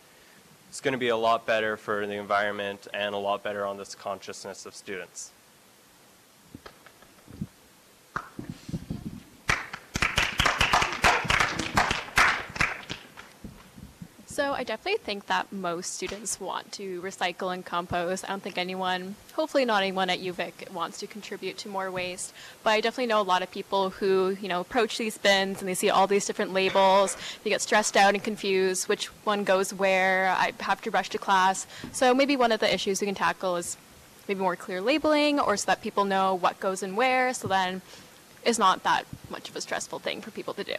it's going to be a lot better for the environment and a lot better on this consciousness of students. So I definitely think that most students want to recycle and compost. I don't think anyone, hopefully not anyone at UVic, wants to contribute to more waste. But I definitely know a lot of people who, you know, approach these bins and they see all these different labels. They get stressed out and confused which one goes where. I have to rush to class. So maybe one of the issues we can tackle is maybe more clear labeling, or so that people know what goes in where. So then it's not that much of a stressful thing for people to do.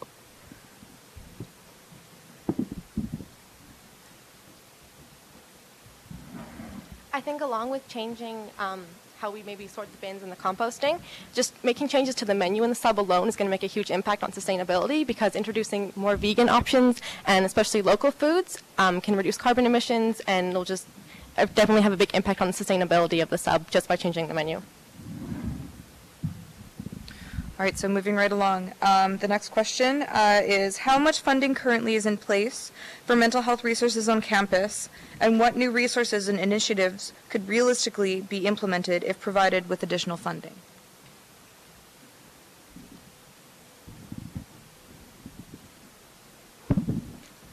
I think along with changing um, how we maybe sort the bins and the composting, just making changes to the menu in the sub alone is going to make a huge impact on sustainability because introducing more vegan options and especially local foods um, can reduce carbon emissions and it'll just uh, definitely have a big impact on the sustainability of the sub just by changing the menu. All right, so moving right along. Um, the next question uh, is How much funding currently is in place for mental health resources on campus, and what new resources and initiatives could realistically be implemented if provided with additional funding?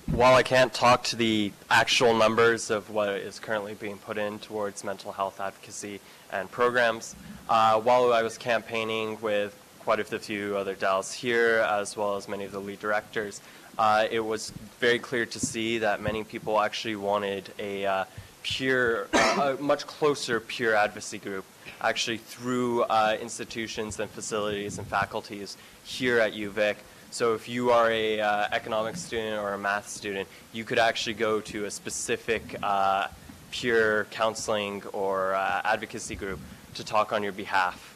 While I can't talk to the actual numbers of what is currently being put in towards mental health advocacy and programs, uh, while I was campaigning with quite a few other DALs here, as well as many of the lead directors, uh, it was very clear to see that many people actually wanted a uh, pure, a much closer peer advocacy group, actually through uh, institutions and facilities and faculties here at UVic. So if you are a uh, economics student or a math student, you could actually go to a specific uh, peer counseling or advocacy group to talk on your behalf.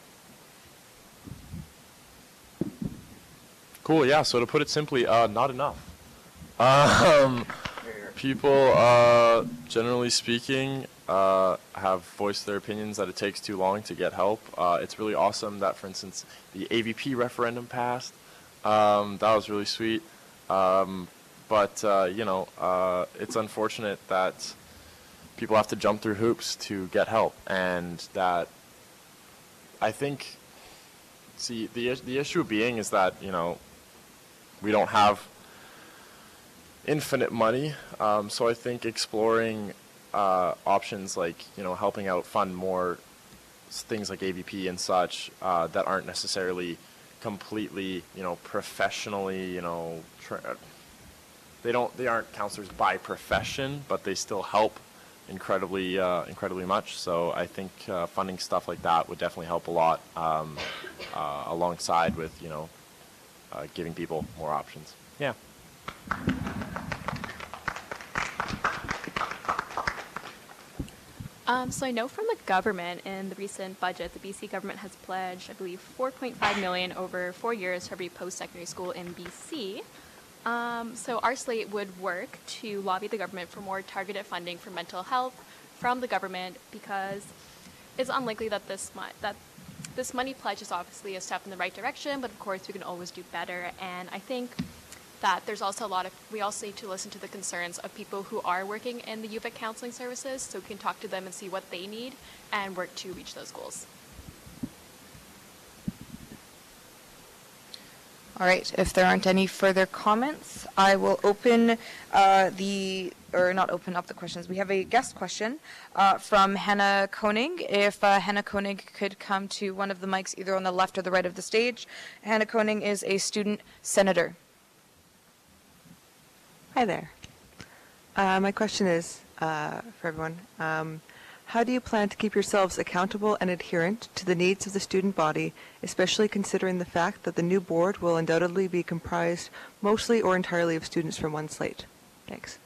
Cool. Yeah. So to put it simply, uh, not enough. Um, people, uh, generally speaking, uh, have voiced their opinions that it takes too long to get help. Uh, it's really awesome that, for instance, the AVP referendum passed. Um, that was really sweet. Um, but uh, you know, uh, it's unfortunate that people have to jump through hoops to get help, and that I think. See, the the issue being is that you know we don't have infinite money. Um, so I think exploring uh, options like you know helping out fund more things like AVP and such uh, that aren't necessarily completely you know professionally you know they don't they aren't counselors by profession but they still help incredibly uh, incredibly much so I think uh, funding stuff like that would definitely help a lot um, uh, alongside with you know uh, giving people more options yeah Um, so I know from the government in the recent budget, the BC government has pledged, I believe, 4.5 million over four years for every post-secondary school in BC. Um, so our slate would work to lobby the government for more targeted funding for mental health from the government because it's unlikely that this mo- that this money pledge is obviously a step in the right direction, but of course we can always do better. And I think that there's also a lot of we also need to listen to the concerns of people who are working in the UVic counseling services, so we can talk to them and see what they need and work to reach those goals. All right, if there aren't any further comments, I will open uh, the, or not open up the questions. We have a guest question uh, from Hannah Koenig. If uh, Hannah Koenig could come to one of the mics either on the left or the right of the stage. Hannah Koenig is a student senator. Hi there. Uh, my question is uh, for everyone. Um, how do you plan to keep yourselves accountable and adherent to the needs of the student body, especially considering the fact that the new board will undoubtedly be comprised mostly or entirely of students from one slate? Thanks.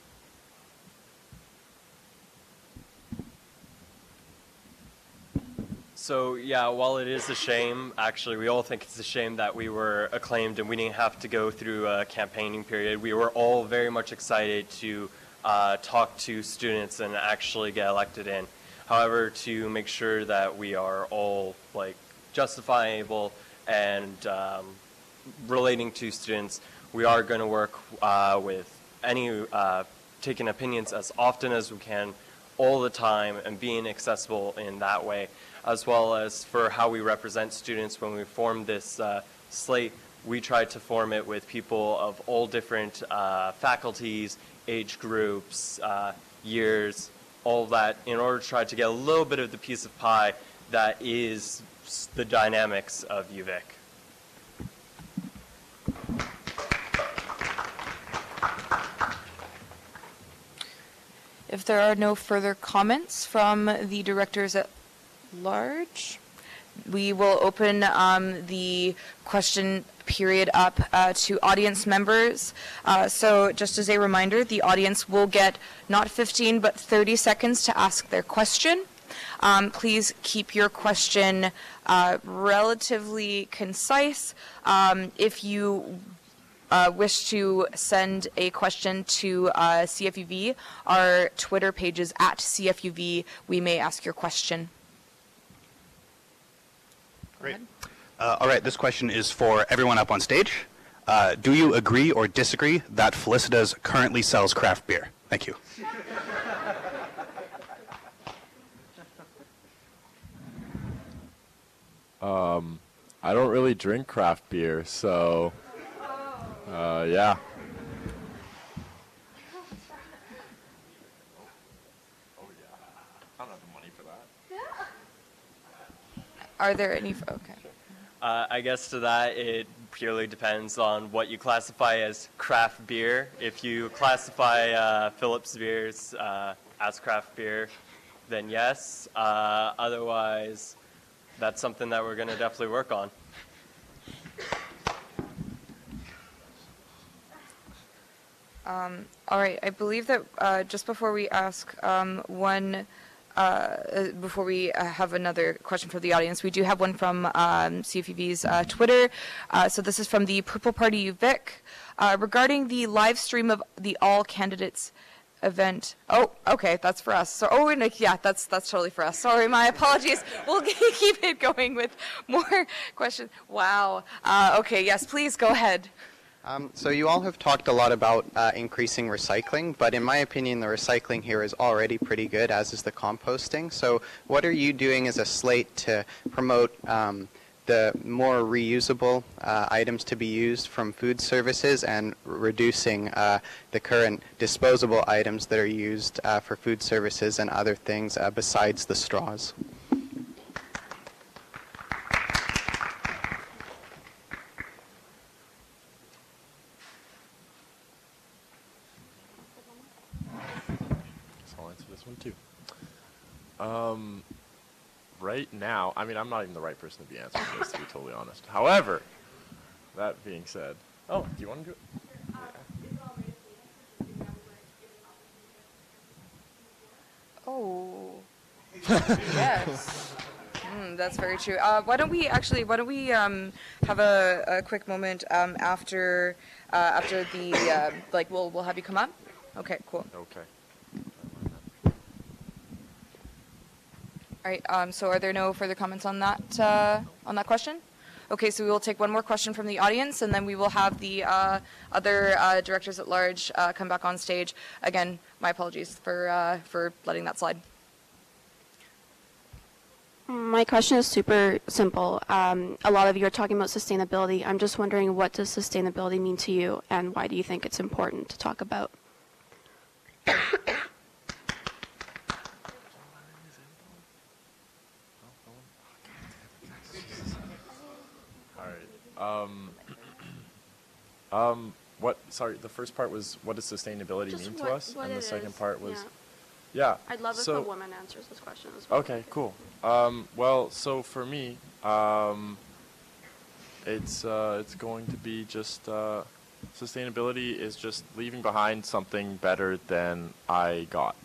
So yeah, while it is a shame, actually, we all think it's a shame that we were acclaimed and we didn't have to go through a campaigning period. We were all very much excited to uh, talk to students and actually get elected in. However, to make sure that we are all like justifiable and um, relating to students, we are going to work uh, with any uh, taking opinions as often as we can, all the time, and being accessible in that way, as well as for how we represent students when we form this uh, slate. We try to form it with people of all different uh, faculties, age groups, uh, years, all that, in order to try to get a little bit of the piece of pie that is the dynamics of UVic. If there are no further comments from the directors at large, we will open um, the question period up uh, to audience members. Uh, so just as a reminder, the audience will get not 15 but 30 seconds to ask their question. Um, please keep your question uh, relatively concise. Um, if you uh, wish to send a question to uh, CFUV, our Twitter page is at CFUV. We may ask your question. Great. Uh, all right, this question is for everyone up on stage. Uh, do you agree or disagree that Felicita's currently sells craft beer? Thank you. Um, I don't really drink craft beer, so uh, yeah. Are there any? Okay. Uh, I guess to that, it purely depends on what you classify as craft beer. If you classify uh, Phillips beers uh, as craft beer, then yes. Uh, otherwise, that's something that we're going to definitely work on. Um, all right. I believe that uh, just before we ask um, one, uh, uh, before we uh, have another question for the audience, we do have one from um, CFUV's uh, Twitter. Uh, so this is from the Purple Party UVic uh, regarding the live stream of the all candidates event. Oh, okay, that's for us. So, oh, yeah, that's that's totally for us. Sorry, my apologies. We'll keep it going with more questions. Wow. Okay, yes, please go ahead. Um, so you all have talked a lot about uh, increasing recycling, but in my opinion, the recycling here is already pretty good, as is the composting. So what are you doing as a slate to promote um, the more reusable uh, items to be used from food services and reducing uh, the current disposable items that are used uh, for food services and other things uh, besides the straws. So I'll answer this one too. Um, right now, I mean, I'm not even the right person to be answering this, to be totally honest. However, that being said, oh, do you want to do it? Oh. yes. Mm, that's very true. Uh, why don't we actually? Why don't we um, have a, a quick moment um, after uh, after the uh, like? We'll we'll have you come up. Okay. Cool. Okay. All right. Um, so, are there no further comments on that uh, on that question? Okay. So we will take one more question from the audience, and then we will have the uh, other uh, directors at large uh, come back on stage. Again, my apologies for uh, for letting that slide. My question is super simple. Um, a lot of you are talking about sustainability. I'm just wondering what does sustainability mean to you, and why do you think it's important to talk about? All right. Um, um, what? Sorry, the first part was what does sustainability Just mean what- to us, and the second is, part was, yeah. yeah. I'd love so, if a woman answers this question as well. Okay, cool. Um, well, so for me, um, it's uh, it's going to be just uh, sustainability is just leaving behind something better than I got,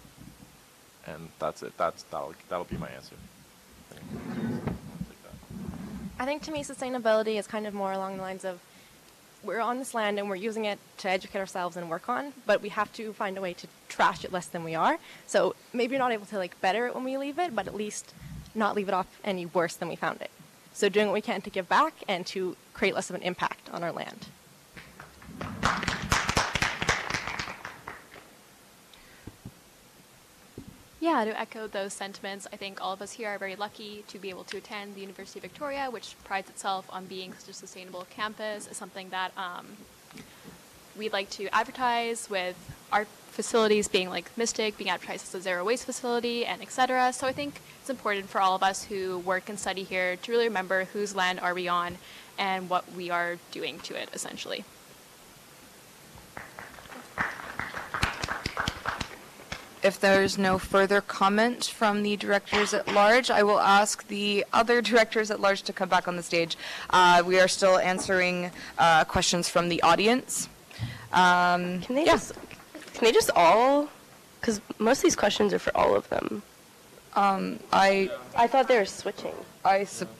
and that's it. That's that'll that'll be my answer. I think to me, sustainability is kind of more along the lines of we're on this land and we're using it to educate ourselves and work on, but we have to find a way to trash it less than we are. So maybe you're not able to like better it when we leave it, but at least not leave it off any worse than we found it. So doing what we can to give back and to create less of an impact on our land. Yeah, to echo those sentiments, I think all of us here are very lucky to be able to attend the University of Victoria, which prides itself on being such a sustainable campus. It's something that um, we'd like to advertise with our facilities being like Mystic, being advertised as a zero waste facility, and et cetera. So I think it's important for all of us who work and study here to really remember whose land are we on and what we are doing to it, essentially. If there's no further comment from the directors at large, I will ask the other directors at large to come back on the stage. Uh, we are still answering uh, questions from the audience. Um, Can they just can they just all? Because most of these questions are for all of them. Um, I I thought they were switching. I suppose.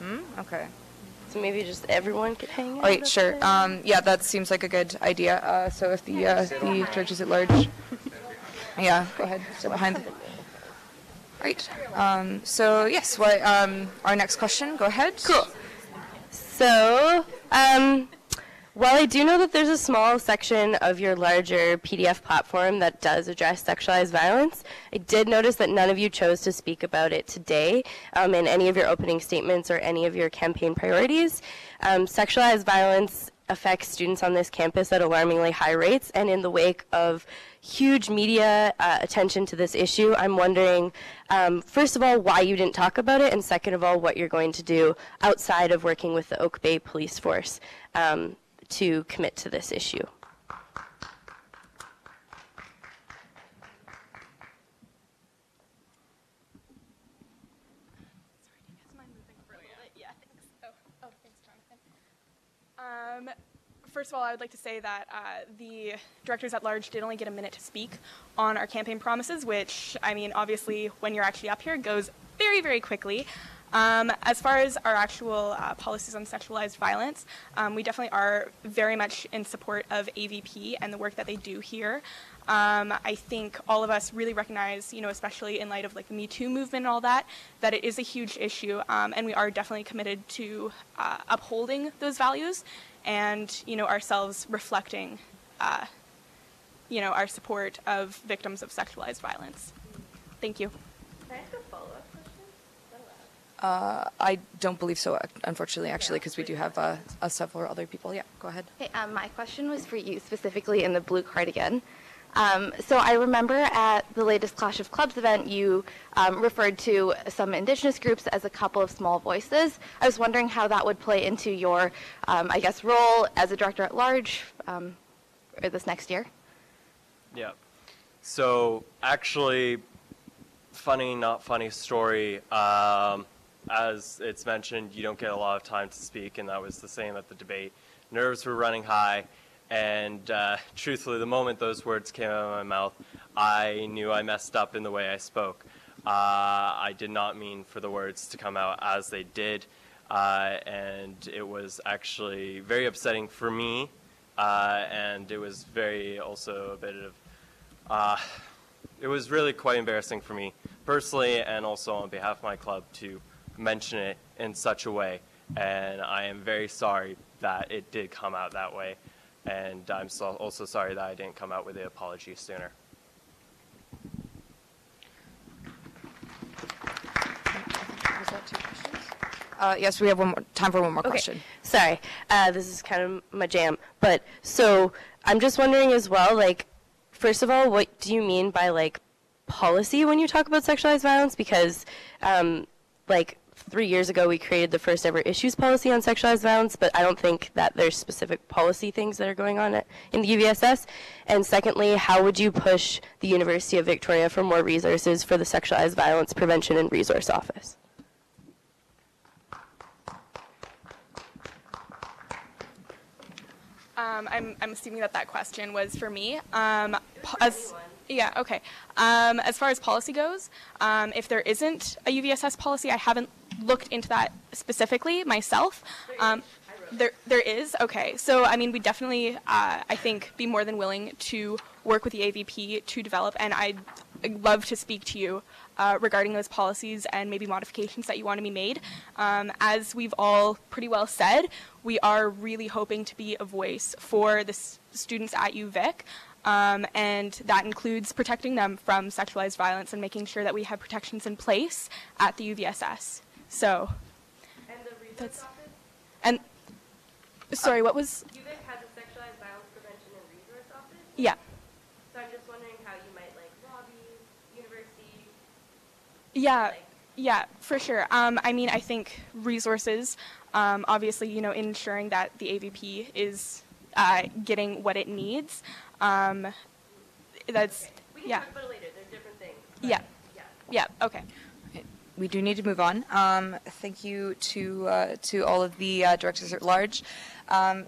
Hmm. Okay. So maybe just everyone could hang out. All right, up sure. Um, yeah, that seems like a good idea. Uh, so if the uh, the directors at large, yeah, go ahead, sit behind. Right. Um, so yes, what, um, our next question. Go ahead. Cool. So, um, while I do know that there's a small section of your larger PDF platform that does address sexualized violence, I did notice that none of you chose to speak about it today um, in any of your opening statements or any of your campaign priorities. Um, sexualized violence affects students on this campus at alarmingly high rates, and in the wake of huge media uh, attention to this issue, I'm wondering, um, first of all, why you didn't talk about it, and second of all, what you're going to do outside of working with the Oak Bay Police Force um, to commit to this issue. Um, first of all, I would like to say that uh, the directors at large did only get a minute to speak on our campaign promises, which, I mean, obviously, when you're actually up here, goes very, very quickly. Um, as far as our actual uh, policies on sexualized violence, um, we definitely are very much in support of AVP and the work that they do here. Um, I think all of us really recognize, you know, especially in light of like the Me Too movement and all that, that it is a huge issue, um, and we are definitely committed to uh, upholding those values, and you know, ourselves reflecting, uh, you know, our support of victims of sexualized violence. Thank you. Can I ask a follow-up question? Uh, I don't believe so, unfortunately, actually, because we do have uh, uh, several other people. Yeah, go ahead. Hey, um, my question was for you specifically in the blue cardigan. Um, so I remember at the latest Clash of Clubs event, you um, referred to some indigenous groups as a couple of small voices. I was wondering how that would play into your, um, I guess, role as a director at large um, or this next year. Yeah. So actually, funny, not funny story. Um, as it's mentioned, you don't get a lot of time to speak, and that was the same at the debate. Nerves were running high, and uh, truthfully, the moment those words came out of my mouth, I knew I messed up in the way I spoke. Uh, I did not mean for the words to come out as they did, uh, and it was actually very upsetting for me, uh, and it was very also a bit of uh, it was really quite embarrassing for me personally and also on behalf of my club to mention it in such a way. And I am very sorry that it did come out that way. And I'm so also sorry that I didn't come out with the apology sooner. Was that two questions? Uh, yes, we have one more, time for one more Okay. question. Sorry, uh, this is kind of my jam. But so I'm just wondering as well, like, first of all, what do you mean by like policy when you talk about sexualized violence? Because, um, like, three years ago we created the first ever issues policy on sexualized violence, but I don't think that there's specific policy things that are going on at, in the UVSS. And secondly, how would you push the University of Victoria for more resources for the Sexualized Violence Prevention and Resource Office? Um, I'm, I'm assuming that that question was for me. Um, as, yeah, okay. Um, as far as policy goes, um, if there isn't a UVSS policy, I haven't looked into that specifically myself. Um, there, there is. Okay, so I mean, we definitely, uh, I think, be more than willing to work with the AVP to develop, and I'd love to speak to you uh, regarding those policies and maybe modifications that you want to be made. Um, as we've all pretty well said, we are really hoping to be a voice for the s- students at UVic. Um, and that includes protecting them from sexualized violence and making sure that we have protections in place at the UVSS. So, that's, and sorry, what was? UVic has a Sexualized Violence Prevention and Resource Office. Yeah. So I'm just wondering how you might like lobby university. Yeah, yeah, for sure. Um, I mean, I think resources, um, obviously, you know, ensuring that the AVP is uh, getting what it needs. Um, that's, We can yeah, talk about it later. There's different things. yeah, yeah, okay. We do need to move on. Um, thank you to uh, to all of the uh, directors at large. Um,